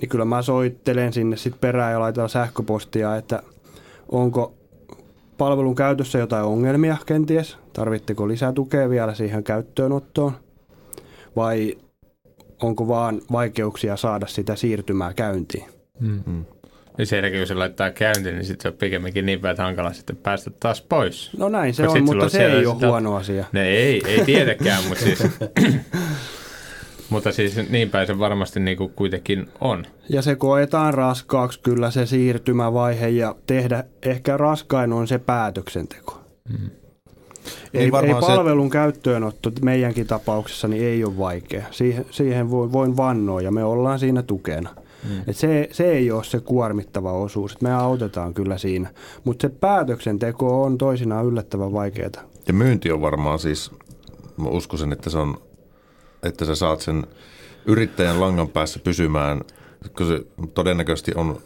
Speaker 4: niin kyllä mä soittelen sinne sitten perään ja laitan sähköpostia, että onko palvelun käytössä jotain ongelmia kenties, tarvitteko lisätukea vielä siihen käyttöönottoon? Vai onko vaan vaikeuksia saada sitä siirtymää käyntiin.
Speaker 1: Ja sen jälkeen, kun se laittaa käyntiin, niin sitten se on pikemminkin niin päin, että hankala sitten päästä taas pois.
Speaker 4: No näin se
Speaker 1: Mut
Speaker 4: on, mutta se ei ole
Speaker 1: sitä-
Speaker 4: huono asia.
Speaker 1: Ne ei, ei tietenkään, mutta siis... mutta siis niin päin se varmasti niin kuin kuitenkin on.
Speaker 4: Ja se koetaan raskaaksi kyllä se siirtymävaihe ja tehdä ehkä raskain on se päätöksenteko.
Speaker 1: Mm.
Speaker 4: Ei,
Speaker 2: Niin varmaan
Speaker 4: ei
Speaker 2: se-
Speaker 4: palvelun käyttöönotto meidänkin tapauksessa niin ei ole vaikea. Siihen, siihen voin, voin vannoa ja me ollaan siinä tukena. Mm. Et se, se ei ole se kuormittava osuus. Et me autetaan kyllä siinä. Mutta se päätöksenteko on toisinaan yllättävän vaikeaa.
Speaker 2: Ja myynti on varmaan siis, mä uskoisin, että se on, että sä saat sen yrittäjän langan päässä pysymään, kun se todennäköisesti on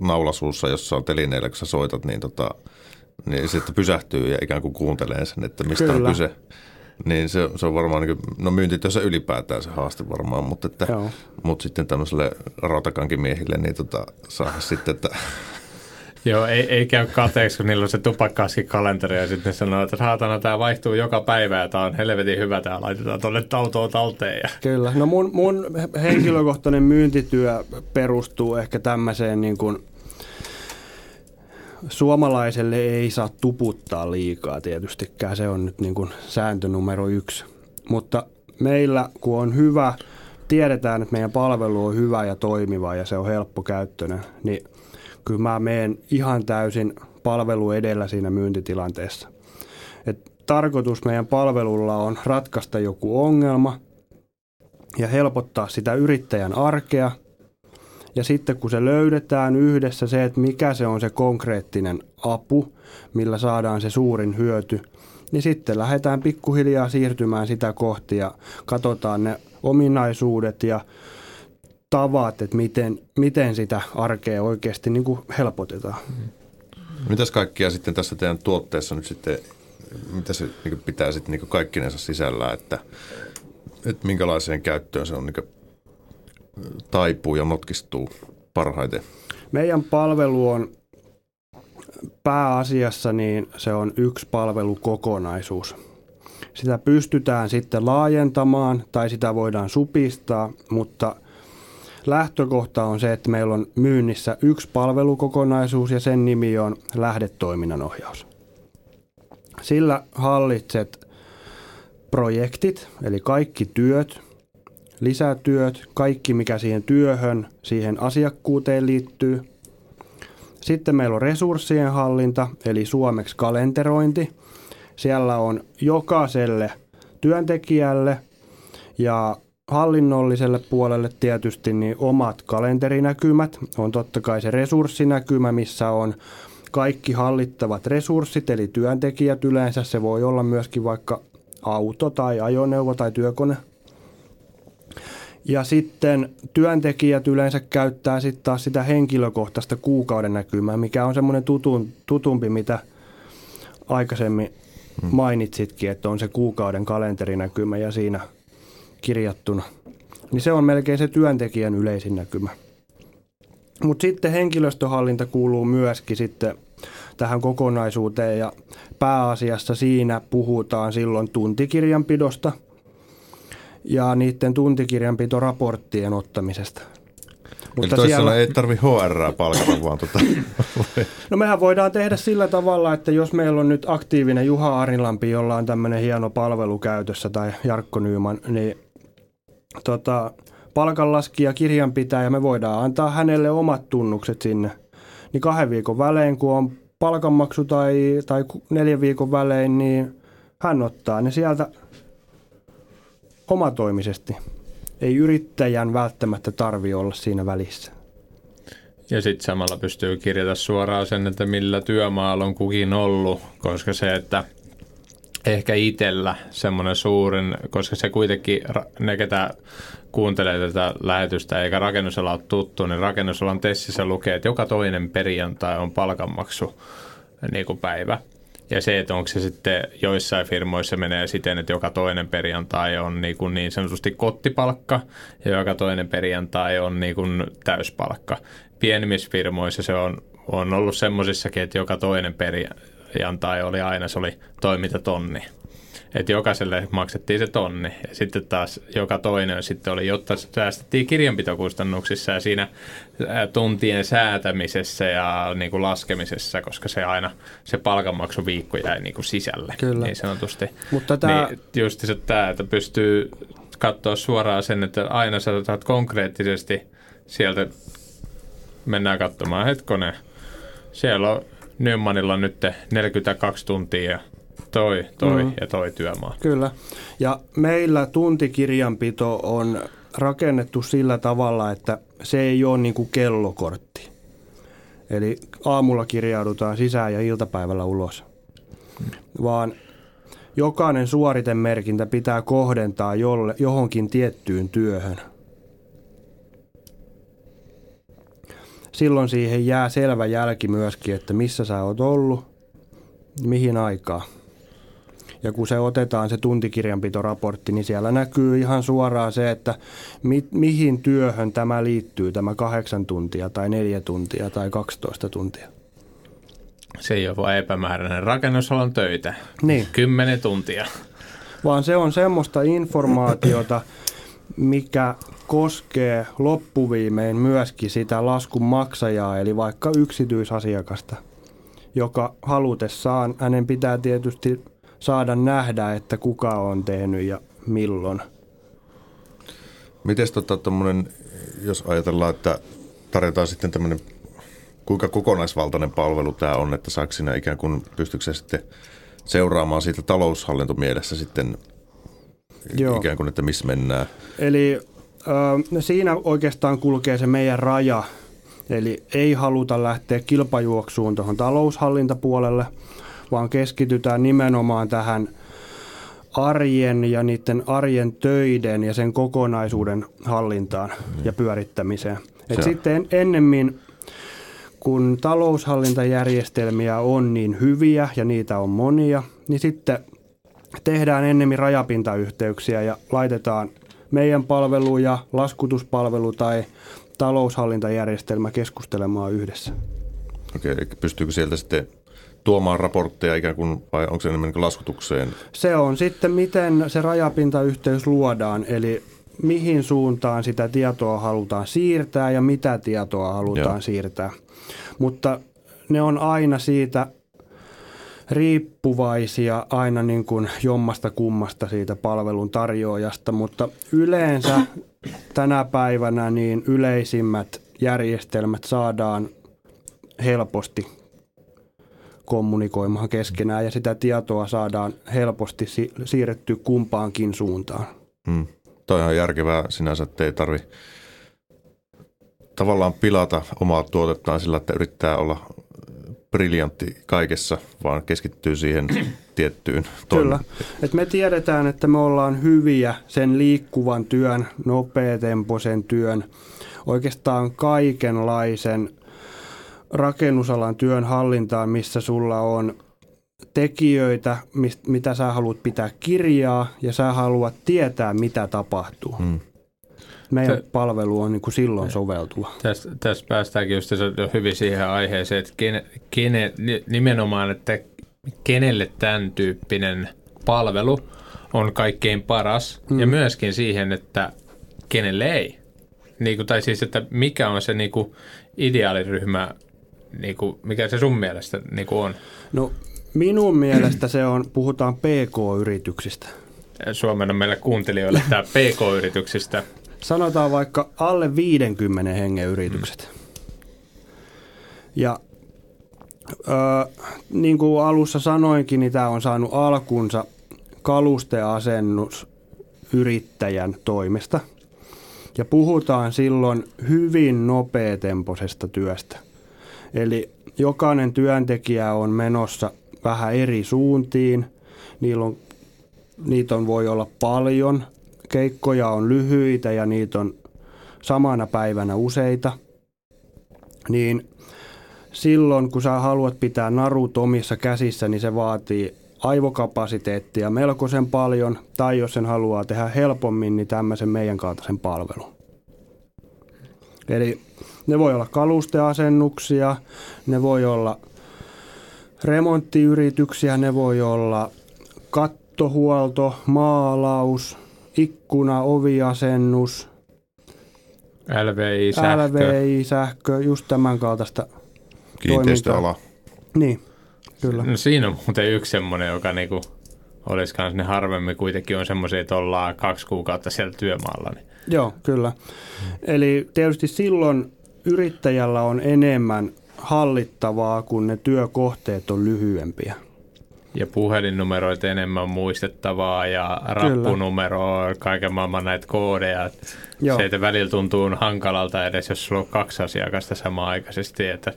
Speaker 2: naulasuussa, jossa on telineillä, kun sä soitat, niin, tota, niin se, että pysähtyy ja ikään kuin kuuntelee sen, että mistä
Speaker 4: Kyllä.
Speaker 2: on kyse. Niin se, se on varmaan, niin kuin, no myyntityössä ylipäätään se haaste varmaan, mutta, että,
Speaker 4: Joo.
Speaker 2: mutta sitten tämmöiselle rautakankimiehille, niin tota, saa sitten, että
Speaker 1: Joo, ei, ei käy kateeksi, kun niillä on se tupakkaaskin kalenteri ja sitten ne sanoo, että saatana tämä vaihtuu joka päivä ja tämä on helvetin hyvä, tämä laitetaan tuonne autoon talteen. Ja...
Speaker 4: Kyllä. No mun, mun henkilökohtainen myyntityö perustuu ehkä tämmöiseen niin kuin suomalaiselle ei saa tuputtaa liikaa tietystikään. Se on nyt niin kuin sääntö numero yksi. Mutta meillä, kun on hyvä, tiedetään, että meidän palvelu on hyvä ja toimiva ja se on helppokäyttöinen, niin kyllä mä menen ihan täysin palvelu edellä siinä myyntitilanteessa. Et tarkoitus meidän palvelulla on ratkaista joku ongelma ja helpottaa sitä yrittäjän arkea. Ja sitten kun se löydetään yhdessä se, että mikä se on se konkreettinen apu, millä saadaan se suurin hyöty, niin sitten lähdetään pikkuhiljaa siirtymään sitä kohti ja katsotaan ne ominaisuudet ja tavat, että miten, miten sitä arkea oikeasti niin kuin helpotetaan.
Speaker 2: Mitäs kaikkia sitten tässä teidän tuotteessa nyt sitten, mitä se niin pitää sitten niin kaikkinensa sisällä, että, että minkälaiseen käyttöön se on niin taipuu ja notkistuu parhaiten?
Speaker 4: Meidän palvelu on pääasiassa niin se on yksi palvelukokonaisuus. Sitä pystytään sitten laajentamaan tai sitä voidaan supistaa, mutta lähtökohta on se, että meillä on myynnissä yksi palvelukokonaisuus ja sen nimi on lähdetoiminnan ohjaus. Sillä hallitset projektit, eli kaikki työt, lisätyöt, kaikki mikä siihen työhön, siihen asiakkuuteen liittyy. Sitten meillä on resurssien hallinta, eli suomeksi kalenterointi. Siellä on jokaiselle työntekijälle ja hallinnolliselle puolelle tietysti niin omat kalenterinäkymät. On totta kai se resurssinäkymä, missä on kaikki hallittavat resurssit, eli työntekijät yleensä. Se voi olla myöskin vaikka auto tai ajoneuvo tai työkone. Ja sitten työntekijät yleensä käyttää sitten taas sitä henkilökohtaista kuukauden näkymää, mikä on semmoinen tutun, tutumpi, mitä aikaisemmin mainitsitkin, että on se kuukauden kalenterinäkymä ja siinä kirjattuna. Niin se on melkein se työntekijän yleisin näkymä. Mutta sitten henkilöstöhallinta kuuluu myöskin sitten tähän kokonaisuuteen ja pääasiassa siinä puhutaan silloin tuntikirjanpidosta ja niiden tuntikirjanpitoraporttien ottamisesta.
Speaker 2: Mutta Eli siellä... ei tarvi HR palkata, vaan tota...
Speaker 4: No mehän voidaan tehdä sillä tavalla, että jos meillä on nyt aktiivinen Juha Arilampi, jolla on tämmöinen hieno palvelu käytössä, tai Jarkko Nyyman, niin tota, palkanlaskija, kirjanpitäjä, me voidaan antaa hänelle omat tunnukset sinne. Niin kahden viikon välein, kun on palkanmaksu tai, tai neljän viikon välein, niin hän ottaa ne sieltä omatoimisesti. Ei yrittäjän välttämättä tarvi olla siinä välissä.
Speaker 1: Ja sitten samalla pystyy kirjata suoraan sen, että millä työmaalla on kukin ollut, koska se, että ehkä itsellä semmoinen suurin, koska se kuitenkin, ne ketä kuuntelee tätä lähetystä eikä rakennusala ole tuttu, niin rakennusalan tessissä lukee, että joka toinen perjantai on palkanmaksu niin kuin päivä. Ja se, että onko se sitten joissain firmoissa menee siten, että joka toinen perjantai on niin, kuin niin sanotusti kottipalkka ja joka toinen perjantai on niin kuin täyspalkka. Pienimmissä firmoissa se on, on ollut semmoisissakin, että joka toinen perjantai oli aina se oli toimintatonni että jokaiselle maksettiin se tonni. Ja sitten taas joka toinen sitten oli, jotta säästettiin kirjanpitokustannuksissa ja siinä tuntien säätämisessä ja niin kuin laskemisessa, koska se aina se palkanmaksuviikko jäi niin kuin sisälle Kyllä. niin sanotusti. Mutta tämä... Niin just se tämä, että pystyy katsoa suoraan sen, että aina sä otat konkreettisesti sieltä mennään katsomaan hetkone. Siellä on Nymanilla nyt 42 tuntia toi, toi mm. ja toi työmaa.
Speaker 4: Kyllä. Ja meillä tuntikirjanpito on rakennettu sillä tavalla, että se ei ole niin kuin kellokortti. Eli aamulla kirjaudutaan sisään ja iltapäivällä ulos. Mm. Vaan jokainen suoritemerkintä pitää kohdentaa jolle, johonkin tiettyyn työhön. Silloin siihen jää selvä jälki myöskin, että missä sä oot ollut, mihin aikaan. Ja kun se otetaan se tuntikirjanpitoraportti, niin siellä näkyy ihan suoraan se, että mi- mihin työhön tämä liittyy, tämä kahdeksan tuntia tai neljä tuntia tai 12 tuntia.
Speaker 1: Se ei ole vain epämääräinen rakennusalan töitä. Niin. Kymmenen tuntia.
Speaker 4: Vaan se on semmoista informaatiota, mikä koskee loppuviimein myöskin sitä laskun maksajaa, eli vaikka yksityisasiakasta, joka halutessaan, hänen pitää tietysti saada nähdä, että kuka on tehnyt ja milloin.
Speaker 2: Miten tota, jos ajatellaan, että tarjotaan sitten tämmöinen, kuinka kokonaisvaltainen palvelu tämä on, että saako sinä ikään kuin, pystyykö sitten seuraamaan siitä taloushallintomielessä sitten Joo. ikään kuin, että missä mennään?
Speaker 4: Eli äh, siinä oikeastaan kulkee se meidän raja, eli ei haluta lähteä kilpajuoksuun tuohon taloushallintapuolelle – vaan keskitytään nimenomaan tähän arjen ja niiden arjen töiden ja sen kokonaisuuden hallintaan mm. ja pyörittämiseen. Et sitten ennemmin, kun taloushallintajärjestelmiä on niin hyviä ja niitä on monia, niin sitten tehdään ennemmin rajapintayhteyksiä ja laitetaan meidän palvelu ja laskutuspalvelu tai taloushallintajärjestelmä keskustelemaan yhdessä.
Speaker 2: Okei, eli pystyykö sieltä sitten tuomaan raportteja ikään kuin, vai onko se enemmän niin laskutukseen?
Speaker 4: Se on sitten, miten se rajapintayhteys luodaan, eli mihin suuntaan sitä tietoa halutaan siirtää ja mitä tietoa halutaan Joo. siirtää. Mutta ne on aina siitä riippuvaisia aina niin kuin jommasta kummasta siitä palvelun tarjoajasta, mutta yleensä tänä päivänä niin yleisimmät järjestelmät saadaan helposti kommunikoimaan keskenään ja sitä tietoa saadaan helposti si- siirretty kumpaankin suuntaan.
Speaker 2: Hmm. Toi on ihan järkevää sinänsä, että ei tarvi tavallaan pilata omaa tuotettaan sillä, että yrittää olla briljantti kaikessa, vaan keskittyy siihen tiettyyn
Speaker 4: Kyllä.
Speaker 2: toimintaan.
Speaker 4: Et me tiedetään, että me ollaan hyviä sen liikkuvan työn, nopeatempoisen työn, oikeastaan kaikenlaisen rakennusalan työn hallintaan, missä sulla on tekijöitä, mist, mitä sä haluat pitää kirjaa ja sä haluat tietää, mitä tapahtuu.
Speaker 2: Mm.
Speaker 4: Meidän
Speaker 1: Se-
Speaker 4: palvelu on niin kuin silloin soveltuva.
Speaker 1: Tässä, tässä päästäänkin just hyvin siihen aiheeseen, että kene, kene, ni- nimenomaan, että kenelle tämän tyyppinen palvelu on kaikkein paras mm. ja myöskin siihen, että kenelle ei. Niin kuin, tai siis, että mikä on se niin kuin, ideaaliryhmä, niin kuin, mikä se sun mielestä niin kuin on?
Speaker 4: No minun mielestä se on, puhutaan PK-yrityksistä.
Speaker 1: Suomen on meille kuuntelijoille tämä PK-yrityksistä.
Speaker 4: Sanotaan vaikka alle 50 hengen yritykset. Ja ö, niin kuin alussa sanoinkin, niin tämä on saanut alkunsa kalusteasennus yrittäjän toimesta. Ja puhutaan silloin hyvin nopeatempoisesta työstä. Eli jokainen työntekijä on menossa vähän eri suuntiin. Niillä on, niitä on, voi olla paljon. Keikkoja on lyhyitä ja niitä on samana päivänä useita. Niin silloin, kun sä haluat pitää narut omissa käsissä, niin se vaatii aivokapasiteettia melkoisen paljon, tai jos sen haluaa tehdä helpommin, niin tämmöisen meidän kaltaisen palvelun. Eli ne voi olla kalusteasennuksia, ne voi olla remonttiyrityksiä, ne voi olla kattohuolto, maalaus, ikkuna, oviasennus,
Speaker 1: LVI, sähkö.
Speaker 4: LVI, sähkö, just tämän kaltaista.
Speaker 2: Kiinteistöala.
Speaker 4: Niin, kyllä.
Speaker 1: No siinä on muuten yksi semmoinen, joka niinku olisi kans ne harvemmin kuitenkin on semmoisia, että ollaan kaksi kuukautta siellä työmaalla. Niin.
Speaker 4: Joo, kyllä. Eli tietysti silloin yrittäjällä on enemmän hallittavaa, kun ne työkohteet on lyhyempiä.
Speaker 1: Ja puhelinnumeroita enemmän muistettavaa ja rappunumeroa, kaiken maailman näitä koodeja.
Speaker 4: Joo.
Speaker 1: Se, että välillä tuntuu hankalalta edes, jos sulla on kaksi asiakasta samaan aikaisesti, että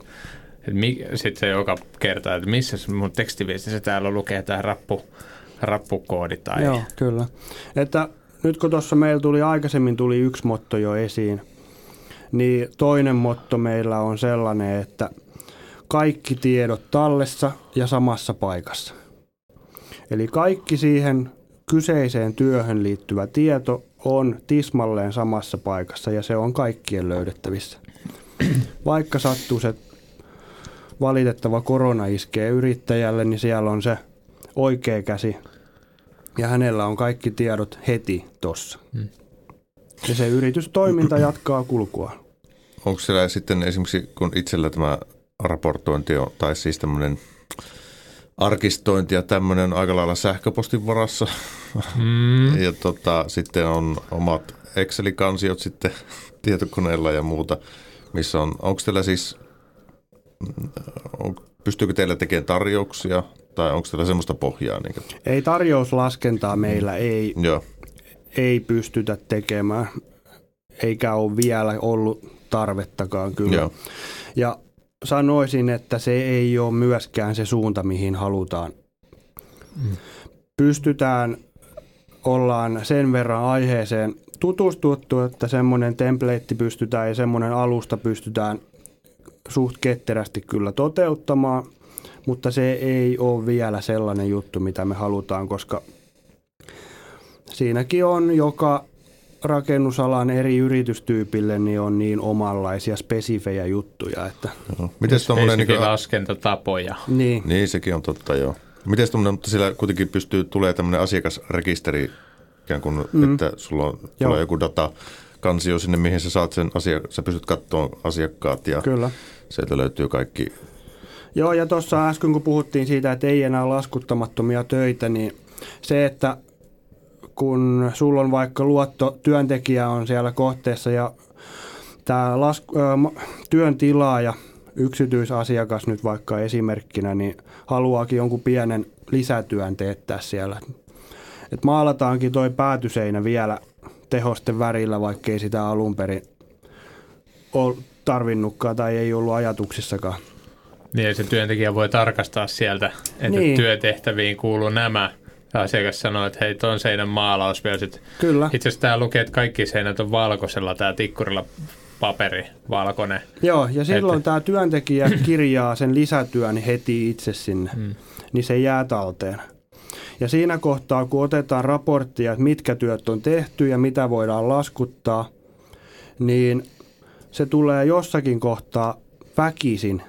Speaker 1: sitten se joka kerta, että missä mun tekstiviestissä täällä lukee tämä rappu, rappukoodi tai
Speaker 4: Joo, kyllä. Että nyt kun tuossa meillä tuli aikaisemmin tuli yksi motto jo esiin, niin toinen motto meillä on sellainen, että kaikki tiedot tallessa ja samassa paikassa. Eli kaikki siihen kyseiseen työhön liittyvä tieto on tismalleen samassa paikassa ja se on kaikkien löydettävissä. Vaikka sattuu se valitettava korona iskee yrittäjälle, niin siellä on se oikea käsi ja hänellä on kaikki tiedot heti tossa.
Speaker 1: Hmm.
Speaker 4: Ja se yritystoiminta jatkaa kulkua.
Speaker 2: Onko siellä sitten esimerkiksi, kun itsellä tämä raportointi on, tai siis tämmöinen arkistointi ja tämmöinen aika lailla sähköpostin varassa.
Speaker 1: Mm.
Speaker 2: ja tota, sitten on omat Excel-kansiot sitten tietokoneella ja muuta, missä on, onko teillä siis, on, pystyykö teillä tekemään tarjouksia tai onko teillä semmoista pohjaa? Niin kuin?
Speaker 4: Ei tarjouslaskentaa meillä ei,
Speaker 2: Joo,
Speaker 4: ei pystytä tekemään, eikä ole vielä ollut tarvettakaan kyllä.
Speaker 2: joo.
Speaker 4: Ja sanoisin, että se ei ole myöskään se suunta, mihin halutaan. Pystytään, ollaan sen verran aiheeseen tutustuttu, että semmoinen template pystytään ja semmoinen alusta pystytään suht ketterästi kyllä toteuttamaan, mutta se ei ole vielä sellainen juttu, mitä me halutaan, koska siinäkin on joka rakennusalan eri yritystyypille niin on niin omanlaisia spesifejä juttuja, että
Speaker 2: joo. Mites tommonen, niin kuin,
Speaker 1: laskentatapoja.
Speaker 4: niin,
Speaker 2: niin sekin on totta, joo. Miten tuommoinen, mutta siellä kuitenkin pystyy, tulee tämmöinen asiakasrekisteri, ikään kuin, mm. että sulla on, tulee joku data, kansio sinne, mihin sä saat sen asia, sä pystyt katsomaan asiakkaat ja
Speaker 4: kyllä.
Speaker 2: sieltä löytyy kaikki.
Speaker 4: Joo, ja tuossa äsken kun puhuttiin siitä, että ei enää laskuttamattomia töitä, niin se, että kun sulla on vaikka luotto, työntekijä on siellä kohteessa ja tämä lasku, työn tilaaja, yksityisasiakas nyt vaikka esimerkkinä, niin haluaakin jonkun pienen lisätyön teettää siellä. Et maalataankin toi päätyseinä vielä tehosten värillä, vaikkei sitä alun perin ole tarvinnutkaan tai ei ollut ajatuksissakaan.
Speaker 1: Niin se työntekijä voi tarkastaa sieltä, että
Speaker 4: Niin.
Speaker 1: työtehtäviin kuuluu nämä. Ja asiakas sanoo, että hei, ton seinän maalaus vielä sit.
Speaker 4: Kyllä.
Speaker 1: Itse asiassa tämä lukee, että kaikki seinät on valkoisella, tämä tikkurilla paperi, valkoinen.
Speaker 4: Joo, ja silloin
Speaker 1: Että-
Speaker 4: tämä työntekijä kirjaa sen lisätyön heti itse sinne,
Speaker 1: Mm.
Speaker 4: niin se jää talteen. Ja siinä kohtaa, kun otetaan raporttia, että mitkä työt on tehty ja mitä voidaan laskuttaa, niin se tulee jossakin kohtaa väkisin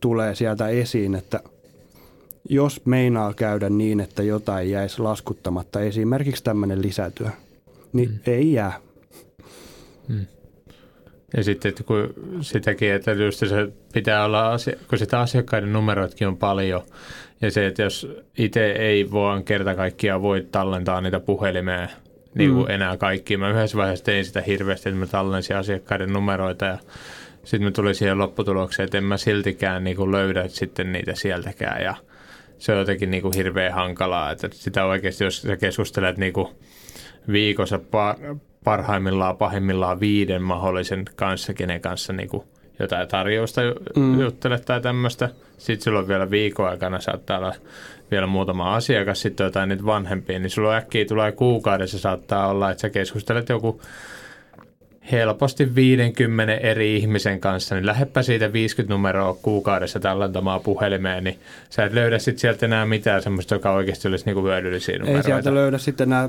Speaker 4: tulee sieltä esiin, että jos meinaa käydä niin, että jotain jäisi laskuttamatta, esimerkiksi tämmöinen lisätyö, niin mm. ei jää.
Speaker 1: Ja sitten että kun sitäkin, että just se pitää olla, asia- kun sitä asiakkaiden numeroitkin on paljon, ja se, että jos itse ei voi kerta kaikkiaan voi tallentaa niitä puhelimeen niin kuin
Speaker 4: Mm.
Speaker 1: enää kaikki. Mä yhdessä vaiheessa tein sitä hirveästi, että mä tallensin asiakkaiden numeroita ja sitten mä tulin siihen lopputulokseen, että en mä siltikään niin kuin löydä sitten niitä sieltäkään ja se on jotenkin niin kuin hirveän hankalaa, että sitä oikeasti, jos sä keskustelet niin kuin viikossa par, parhaimmillaan, pahimmillaan viiden mahdollisen kanssa, kenen kanssa niin kuin jotain tarjousta
Speaker 4: Mm.
Speaker 1: juttelet tai tämmöistä. Sitten sulla on vielä viikon aikana saattaa olla vielä muutama asiakas, sitten jotain niitä vanhempia, niin sulla äkkiä tulee kuukaudessa saattaa olla, että sä keskustelet joku helposti 50 eri ihmisen kanssa, niin lähdepä siitä 50 numeroa kuukaudessa tallentamaan puhelimeen, niin sä et löydä sit sieltä enää mitään semmoista, joka oikeasti olisi niinku hyödyllisiä
Speaker 4: Ei
Speaker 1: numeroita.
Speaker 4: sieltä löydä sitten nämä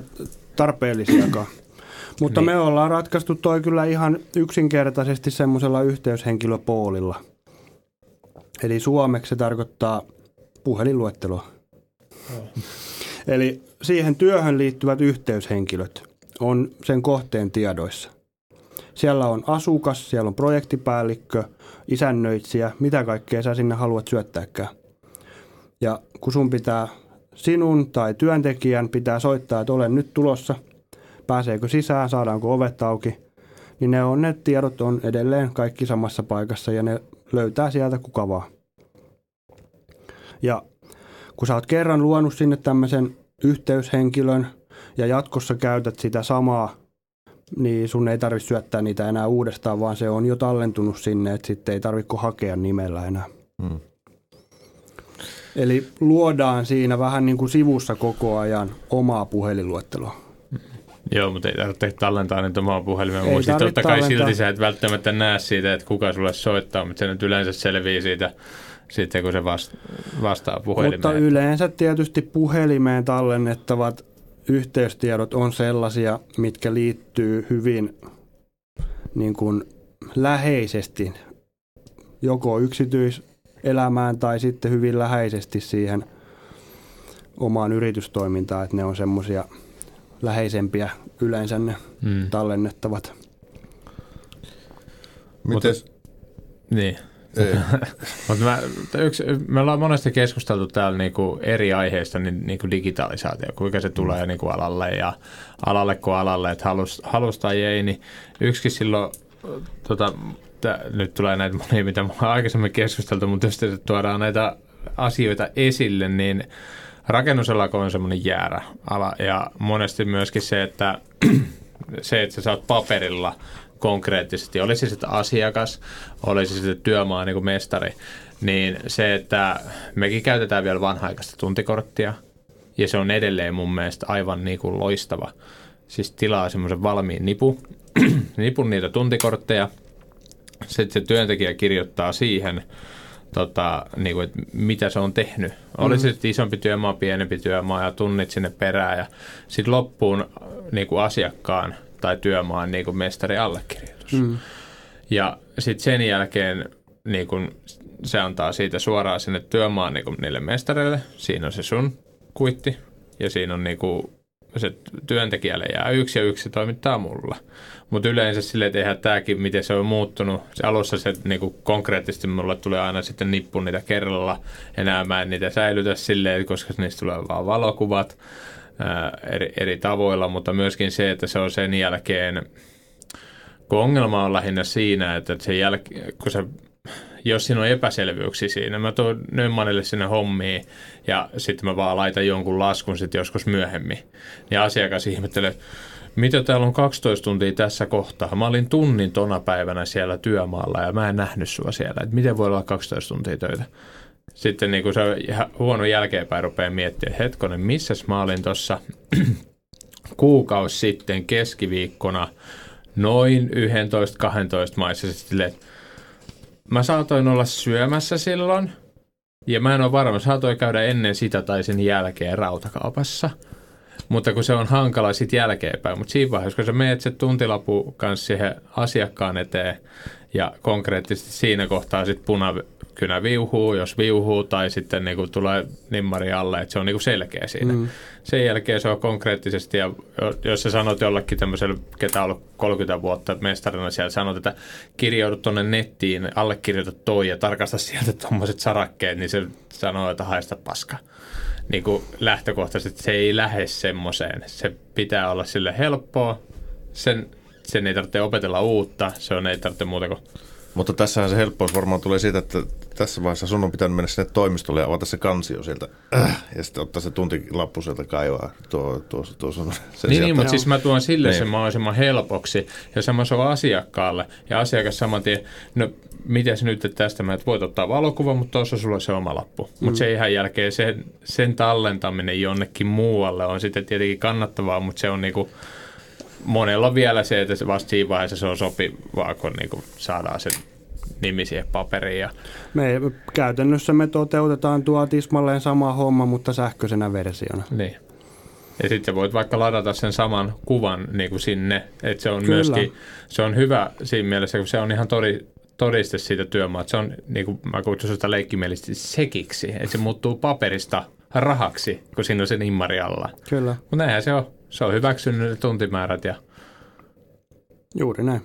Speaker 4: tarpeellisiakaan. Mutta
Speaker 1: Niin.
Speaker 4: me ollaan ratkaistu toi kyllä ihan yksinkertaisesti semmoisella yhteyshenkilöpoolilla. Eli suomeksi se tarkoittaa puhelinluetteloa. Eli siihen työhön liittyvät yhteyshenkilöt on sen kohteen tiedoissa. Siellä on asukas, siellä on projektipäällikkö, isännöitsijä, mitä kaikkea sä sinne haluat syöttääkään. Ja kun sun pitää, sinun tai työntekijän pitää soittaa, että olen nyt tulossa, pääseekö sisään, saadaanko ovet auki, niin ne, on, ne tiedot on edelleen kaikki samassa paikassa ja ne löytää sieltä kuka vaan. Ja kun sä oot kerran luonut sinne tämmöisen yhteyshenkilön ja jatkossa käytät sitä samaa, niin sun ei tarvitse syöttää niitä enää uudestaan, vaan se on jo tallentunut sinne, että sitten ei tarvitse hakea nimellä enää.
Speaker 2: Mm.
Speaker 4: Eli luodaan siinä vähän niin kuin sivussa koko ajan omaa puhelinluetteloa.
Speaker 1: Joo, mutta ei tarvitse tallentaa niitä omaa puhelimeen.
Speaker 4: Ei
Speaker 1: Muistit,
Speaker 4: tarvitse
Speaker 1: totta kai
Speaker 4: tallentaa.
Speaker 1: silti sä et välttämättä näe siitä, että kuka sulle soittaa, mutta se nyt yleensä selvii siitä sitten, kun se vast, vastaa puhelimeen.
Speaker 4: Mutta yleensä tietysti puhelimeen tallennettavat yhteystiedot on sellaisia, mitkä liittyy hyvin niin kuin läheisesti joko yksityiselämään tai sitten hyvin läheisesti siihen omaan yritystoimintaan, että ne on semmoisia läheisempiä yleensä ne
Speaker 1: mm.
Speaker 4: tallennettavat.
Speaker 2: Mites,
Speaker 1: Niin.
Speaker 2: ei,
Speaker 1: Mutta mä, yksi, me ollaan monesti keskusteltu täällä niinku eri aiheista, niin niinku digitalisaatio, kuinka se tulee niinku alalle ja alalle kuin alalle, että halus, halus tai ei, niin yksikin silloin, tota, tää, nyt tulee näitä monia, mitä me ollaan aikaisemmin keskusteltu, mutta jos tuodaan näitä asioita esille, niin rakennusalako on semmoinen jäärä ala ja monesti myöskin se, että se, että sä saat paperilla konkreettisesti, olisi sitten asiakas, olisi sitten työmaa niin kuin mestari, niin se, että mekin käytetään vielä vanha-aikaista tuntikorttia, ja se on edelleen mun mielestä aivan niin kuin loistava. Siis tilaa semmoisen valmiin nipu, nipun niitä tuntikortteja, sitten se työntekijä kirjoittaa siihen, tota, niin kuin, että mitä se on tehnyt. Oli se sitten isompi työmaa, pienempi työmaa ja tunnit sinne perään ja sitten loppuun niin kuin asiakkaan tai työmaan niin kuin mestari allekirjoitus.
Speaker 4: Mm.
Speaker 1: Ja sitten sen jälkeen niin kun se antaa siitä suoraan sinne työmaan niin kun niille mestareille. Siinä on se sun kuitti ja siinä on niin kun se työntekijälle jää yksi ja yksi toimittaa mulla. Mutta yleensä sille tehdään tämäkin, miten se on muuttunut. Se alussa se niin kuin konkreettisesti mulle tulee aina sitten nippu niitä kerralla. Enää mä en niitä säilytä silleen, koska niistä tulee vaan valokuvat ää, eri, eri tavoilla, mutta myöskin se, että se on sen jälkeen kun ongelma on lähinnä siinä, että sen jäl- kun sä jos siinä on epäselvyyksiä siinä. Mä tuon Nymanille sinne hommiin ja sitten mä vaan laitan jonkun laskun sitten joskus myöhemmin. Ja asiakas ihmettelee, että mitä täällä on 12 tuntia tässä kohtaa? Mä olin tunnin tona päivänä siellä työmaalla ja mä en nähnyt sua siellä. Että miten voi olla 12 tuntia töitä? Sitten niin kuin se on huono jälkeenpäin rupeaa miettimään, että hetkonen, missä mä olin tuossa kuukausi sitten keskiviikkona noin 11-12 maissa. Mä saatoin olla syömässä silloin ja mä en ole varma, saatoin käydä ennen sitä tai sen jälkeen rautakaupassa – mutta kun se on hankala sitten jälkeenpäin. Mutta siinä vaiheessa, kun sä meet se tuntilapu kanssa siihen asiakkaan eteen ja konkreettisesti siinä kohtaa sitten punakynä viuhuu, jos viuhuu tai sitten niinku tulee nimmari alle, että se on niinku selkeä siinä. Mm. Sen jälkeen se on konkreettisesti ja jos sä sanot jollekin tämmöiselle, ketä on ollut 30 vuotta mestarina siellä, sanot, että kirjaudu tuonne nettiin, allekirjoita toi ja tarkasta sieltä tuommoiset sarakkeet, niin se sanoo, että haista paska niin kuin lähtökohtaisesti se ei lähde semmoiseen. Se pitää olla sille helppoa, sen, sen ei tarvitse opetella uutta, se on ei tarvitse muuta kuin
Speaker 2: mutta tässähän se helppous varmaan tulee siitä, että tässä vaiheessa sun on pitänyt mennä sinne toimistolle ja avata se kansio sieltä äh, ja sitten ottaa se tuntilappu sieltä kaivaa tuo, tuo, tuo sun,
Speaker 1: sen Niin, niin mutta siis mä tuon sille niin. sen mahdollisimman helpoksi ja sama se on asiakkaalle ja asiakas saman tien, no miten se nyt että tästä, mä et voit ottaa valokuva, mutta tuossa sulla on se oma lappu. Mm. Mutta se ihan jälkeen sen, sen tallentaminen jonnekin muualle on sitten tietenkin kannattavaa, mutta se on niinku, monella vielä se, että vasta siinä vaiheessa se on sopivaa, kun niinku saadaan sen nimi siihen paperiin. Ja...
Speaker 4: Me, käytännössä me toteutetaan tuo tismalleen sama homma, mutta sähköisenä versiona.
Speaker 1: Niin. Ja sitten voit vaikka ladata sen saman kuvan niin kuin sinne, että se on Kyllä. myöskin, se on hyvä siinä mielessä, kun se on ihan todi, todiste siitä työmaata. Se on, niin kuin mä kutsun sitä leikkimielisesti sekiksi, että se muuttuu paperista rahaksi, kun siinä on se nimmari alla.
Speaker 4: Kyllä.
Speaker 1: Mutta näinhän se on. Se on hyväksynyt ne tuntimäärät ja...
Speaker 4: Juuri näin.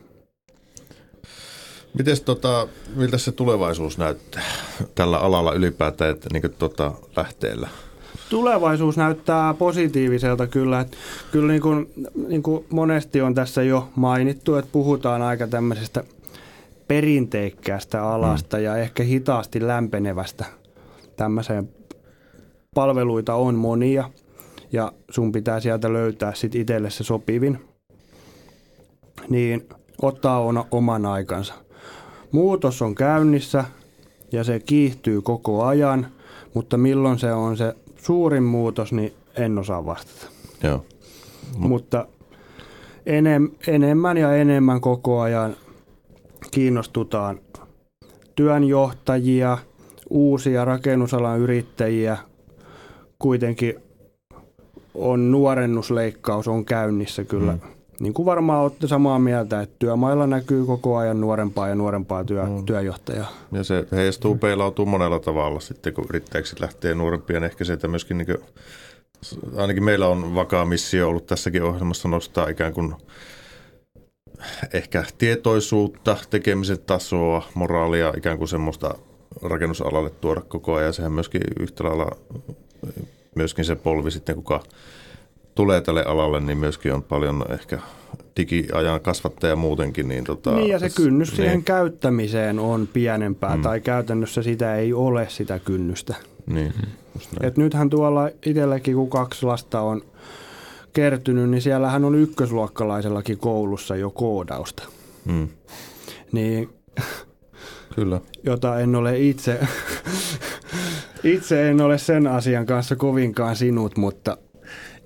Speaker 2: Miten tota, miltä se tulevaisuus näyttää tällä alalla ylipäätään, että niin tota, lähteellä?
Speaker 4: Tulevaisuus näyttää positiiviselta kyllä. Että kyllä niin kuin, niin kuin monesti on tässä jo mainittu, että puhutaan aika tämmöisestä perinteikkäästä alasta mm. ja ehkä hitaasti lämpenevästä tämmöiseen palveluita on monia ja sun pitää sieltä löytää sitten itselle se sopivin. Niin ottaa oman aikansa. Muutos on käynnissä ja se kiihtyy koko ajan, mutta milloin se on se suurin muutos, niin en osaa vastata.
Speaker 2: Joo.
Speaker 4: Mutta enem, enemmän ja enemmän koko ajan kiinnostutaan työnjohtajia, uusia rakennusalan yrittäjiä. Kuitenkin on nuorennusleikkaus on käynnissä kyllä. Mm niin kuin varmaan olette samaa mieltä, että työmailla näkyy koko ajan nuorempaa ja nuorempaa työ, mm. työjohtajaa.
Speaker 2: Ja se heijastuu, mm. peilautuu monella tavalla sitten, kun yrittäjäksi lähtee nuorempia. Ehkä se, että myöskin niin kuin, ainakin meillä on vakaa missio ollut tässäkin ohjelmassa nostaa ikään kuin ehkä tietoisuutta, tekemisen tasoa, moraalia, ikään kuin semmoista rakennusalalle tuoda koko ajan. Sehän myöskin yhtä lailla myöskin se polvi sitten, kuka tulee tälle alalle, niin myöskin on paljon ehkä digiajan kasvattaja muutenkin. Niin, tota,
Speaker 4: niin ja se kynnys niin. siihen käyttämiseen on pienempää mm. tai käytännössä sitä ei ole sitä kynnystä.
Speaker 2: Niin,
Speaker 4: Et nythän tuolla itselläkin, kun kaksi lasta on kertynyt, niin siellähän on ykkösluokkalaisellakin koulussa jo koodausta.
Speaker 2: Mm.
Speaker 4: Niin,
Speaker 2: Kyllä.
Speaker 4: jota en ole itse, itse en ole sen asian kanssa kovinkaan sinut, mutta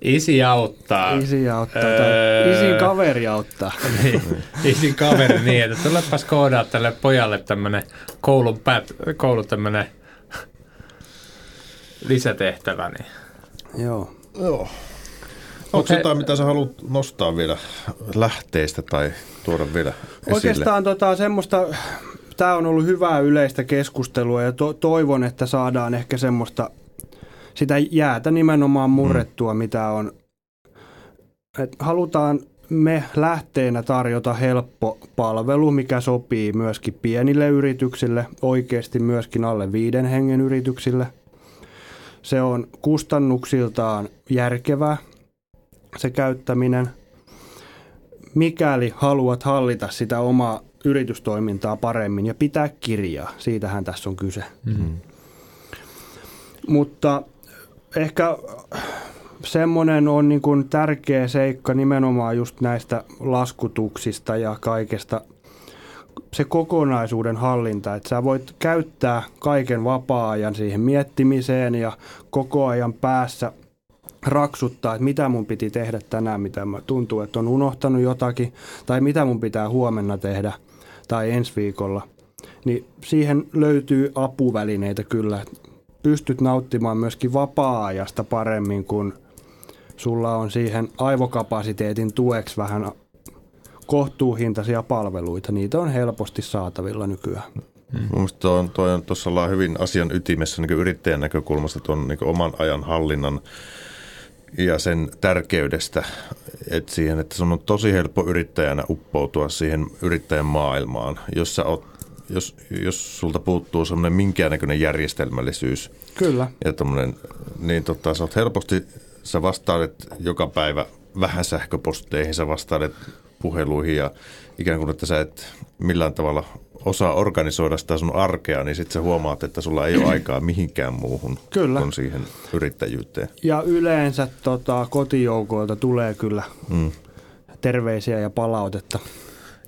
Speaker 1: Isi auttaa.
Speaker 4: Isi auttaa. Öö... Isin kaveri auttaa.
Speaker 1: niin, isin kaveri niin, että tulepas koodaa tälle pojalle tämmönen koulun, pät, koulun tämmönen lisätehtävä. Niin.
Speaker 4: Joo.
Speaker 2: Joo. Onko okay. jotain, mitä sä haluat nostaa vielä lähteistä tai tuoda vielä esille?
Speaker 4: Oikeastaan tota, semmoista, tämä on ollut hyvää yleistä keskustelua ja to, toivon, että saadaan ehkä semmoista sitä jäätä nimenomaan mm. murrettua, mm. mitä on. Et halutaan me lähteenä tarjota helppo palvelu, mikä sopii myöskin pienille yrityksille, oikeasti myöskin alle viiden hengen yrityksille. Se on kustannuksiltaan järkevää se käyttäminen. Mikäli haluat hallita sitä omaa yritystoimintaa paremmin ja pitää kirjaa. Siitähän tässä on kyse. Mm-hmm. Mutta ehkä semmoinen on niin kuin tärkeä seikka nimenomaan just näistä laskutuksista ja kaikesta se kokonaisuuden hallinta, että sä voit käyttää kaiken vapaa-ajan siihen miettimiseen ja koko ajan päässä raksuttaa, että mitä mun piti tehdä tänään, mitä mä tuntuu, että on unohtanut jotakin, tai mitä mun pitää huomenna tehdä, tai ensi viikolla. Niin siihen löytyy apuvälineitä kyllä. Pystyt nauttimaan myöskin vapaa-ajasta paremmin, kun sulla on siihen aivokapasiteetin tueksi vähän kohtuuhintaisia palveluita. Niitä on helposti saatavilla nykyään.
Speaker 2: Mm. Mielestäni on, on, tuossa ollaan hyvin asian ytimessä niin yrittäjän näkökulmasta tuon niin oman ajan hallinnan ja sen tärkeydestä, että siihen, että sun on tosi helppo yrittäjänä uppoutua siihen yrittäjän maailmaan, jos sä oot jos, jos sulta puuttuu semmoinen minkäännäköinen järjestelmällisyys.
Speaker 4: Kyllä.
Speaker 2: Ja niin tota, sä oot helposti, sä vastailet joka päivä vähän sähköposteihin, sä vastailet puheluihin ja ikään kuin, että sä et millään tavalla osaa organisoida sitä sun arkea, niin sitten sä huomaat, että sulla ei ole aikaa mihinkään muuhun
Speaker 4: kyllä.
Speaker 2: kuin siihen yrittäjyyteen.
Speaker 4: Ja yleensä tota, kotijoukoilta tulee kyllä mm. terveisiä ja palautetta.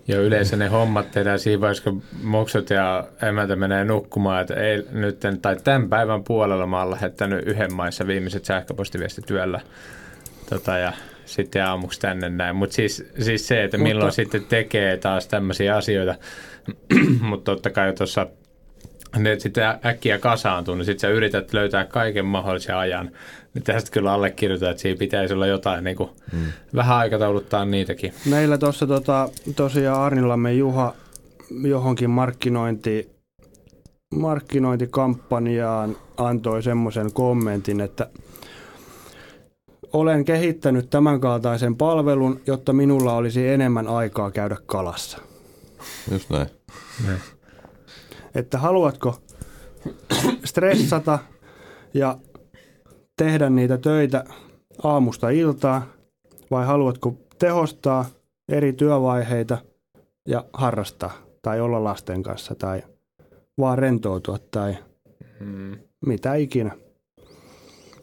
Speaker 1: Ja yleensä ne hommat tehdään siinä vaiheessa, kun moksut ja emäntä menee nukkumaan, että ei nyt, tai tämän päivän puolella mä oon lähettänyt yhden maissa viimeiset sähköpostiviestityöllä. Tota, ja sitten aamuksi tänne näin. Mutta siis, siis se, että milloin Mutta... sitten tekee taas tämmöisiä asioita, mutta totta kai tuossa ne sitten äkkiä kasaantuu, niin sitten sä yrität löytää kaiken mahdollisen ajan. Niin tästä kyllä allekirjoitan, että siinä pitäisi olla jotain niin kuin, hmm. vähän aikatauluttaa niitäkin.
Speaker 4: Meillä tuossa tota, tosiaan Arnillamme Juha johonkin markkinointi, markkinointikampanjaan antoi semmoisen kommentin, että – olen kehittänyt tämän kaltaisen palvelun, jotta minulla olisi enemmän aikaa käydä kalassa.
Speaker 2: Just näin. näin.
Speaker 4: Että haluatko stressata ja tehdä niitä töitä aamusta iltaa vai haluatko tehostaa eri työvaiheita ja harrastaa tai olla lasten kanssa tai vaan rentoutua tai hmm. mitä ikinä.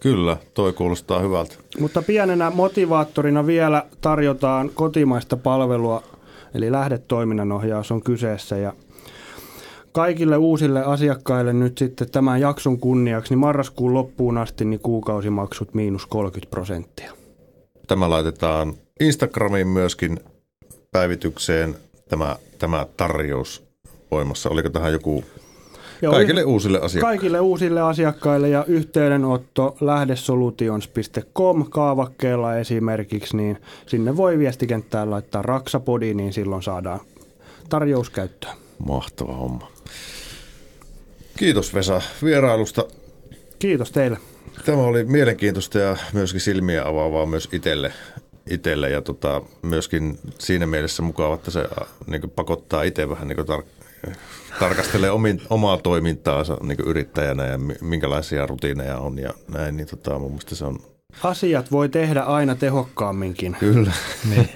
Speaker 2: Kyllä, toi kuulostaa hyvältä.
Speaker 4: Mutta pienenä motivaattorina vielä tarjotaan kotimaista palvelua, eli lähdetoiminnanohjaus on kyseessä ja kaikille uusille asiakkaille nyt sitten tämän jakson kunniaksi, niin marraskuun loppuun asti niin kuukausimaksut miinus 30 prosenttia.
Speaker 2: Tämä laitetaan Instagramiin myöskin päivitykseen tämä, tämä tarjous voimassa. Oliko tähän joku Joo, kaikille uusille asiakkaille.
Speaker 4: Kaikille uusille asiakkaille ja yhteydenotto lähdesolutions.com kaavakkeella esimerkiksi, niin sinne voi viestikenttään laittaa raksapodi, niin silloin saadaan tarjous käyttöön.
Speaker 2: Mahtava homma. Kiitos Vesa vierailusta.
Speaker 4: Kiitos teille.
Speaker 2: Tämä oli mielenkiintoista ja myöskin silmiä avaavaa myös itselle, itselle ja tota, myöskin siinä mielessä mukava, että se äh, niin pakottaa itse vähän niin tar- tarkastelee omin, omaa toimintaansa niin yrittäjänä ja minkälaisia rutiineja on ja näin, niin tota, mun mielestä se on...
Speaker 4: Asiat voi tehdä aina tehokkaamminkin.
Speaker 2: Kyllä. niin.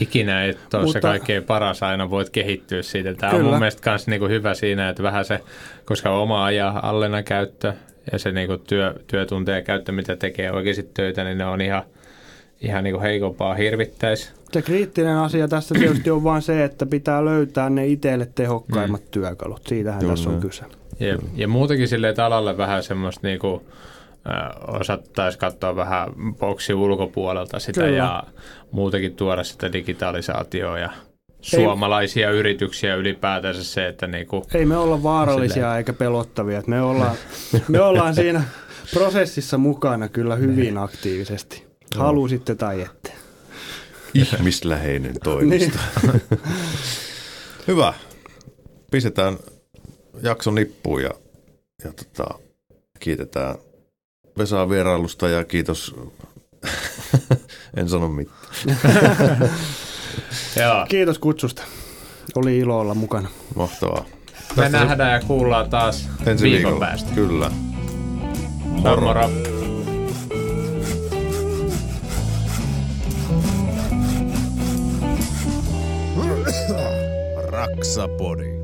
Speaker 1: Ikinä et ole Mutta, se kaikkein paras, aina voit kehittyä siitä. Tämä kyllä. on mun mielestä myös niinku hyvä siinä, että vähän se, koska oma ajan allena käyttö ja se niinku työ, työtunteja käyttö, mitä tekee oikeasti töitä, niin ne on ihan – ihan niin kuin heikompaa hirvittäisi.
Speaker 4: Se kriittinen asia tässä tietysti on vain se, että pitää löytää ne itselle tehokkaimmat mm. työkalut. Siitähän Kyllä. tässä on kyse.
Speaker 1: Ja, ja muutenkin sille alalle vähän semmoista niin kuin, osattaisi katsoa vähän boksi ulkopuolelta sitä Kyllä. ja muutenkin tuoda sitä digitalisaatioa ja suomalaisia ei, yrityksiä ylipäätänsä se, että niinku,
Speaker 4: Ei me olla vaarallisia silleen. eikä pelottavia. Me ollaan, me ollaan siinä prosessissa mukana kyllä hyvin aktiivisesti. Halusitte tai ette.
Speaker 2: Ihmisläheinen toimisto. niin. Hyvä. Pistetään jakson nippuun ja, ja tota, kiitetään Vesaa vierailusta ja kiitos. en sano mitään.
Speaker 4: Kiitos kutsusta. Oli ilo olla mukana.
Speaker 2: Mahtavaa.
Speaker 1: Me nähdään ja kuullaan taas Ensi viikon viikolla. päästä.
Speaker 2: Kyllä.
Speaker 1: Moro. moro.
Speaker 2: Raksapodi.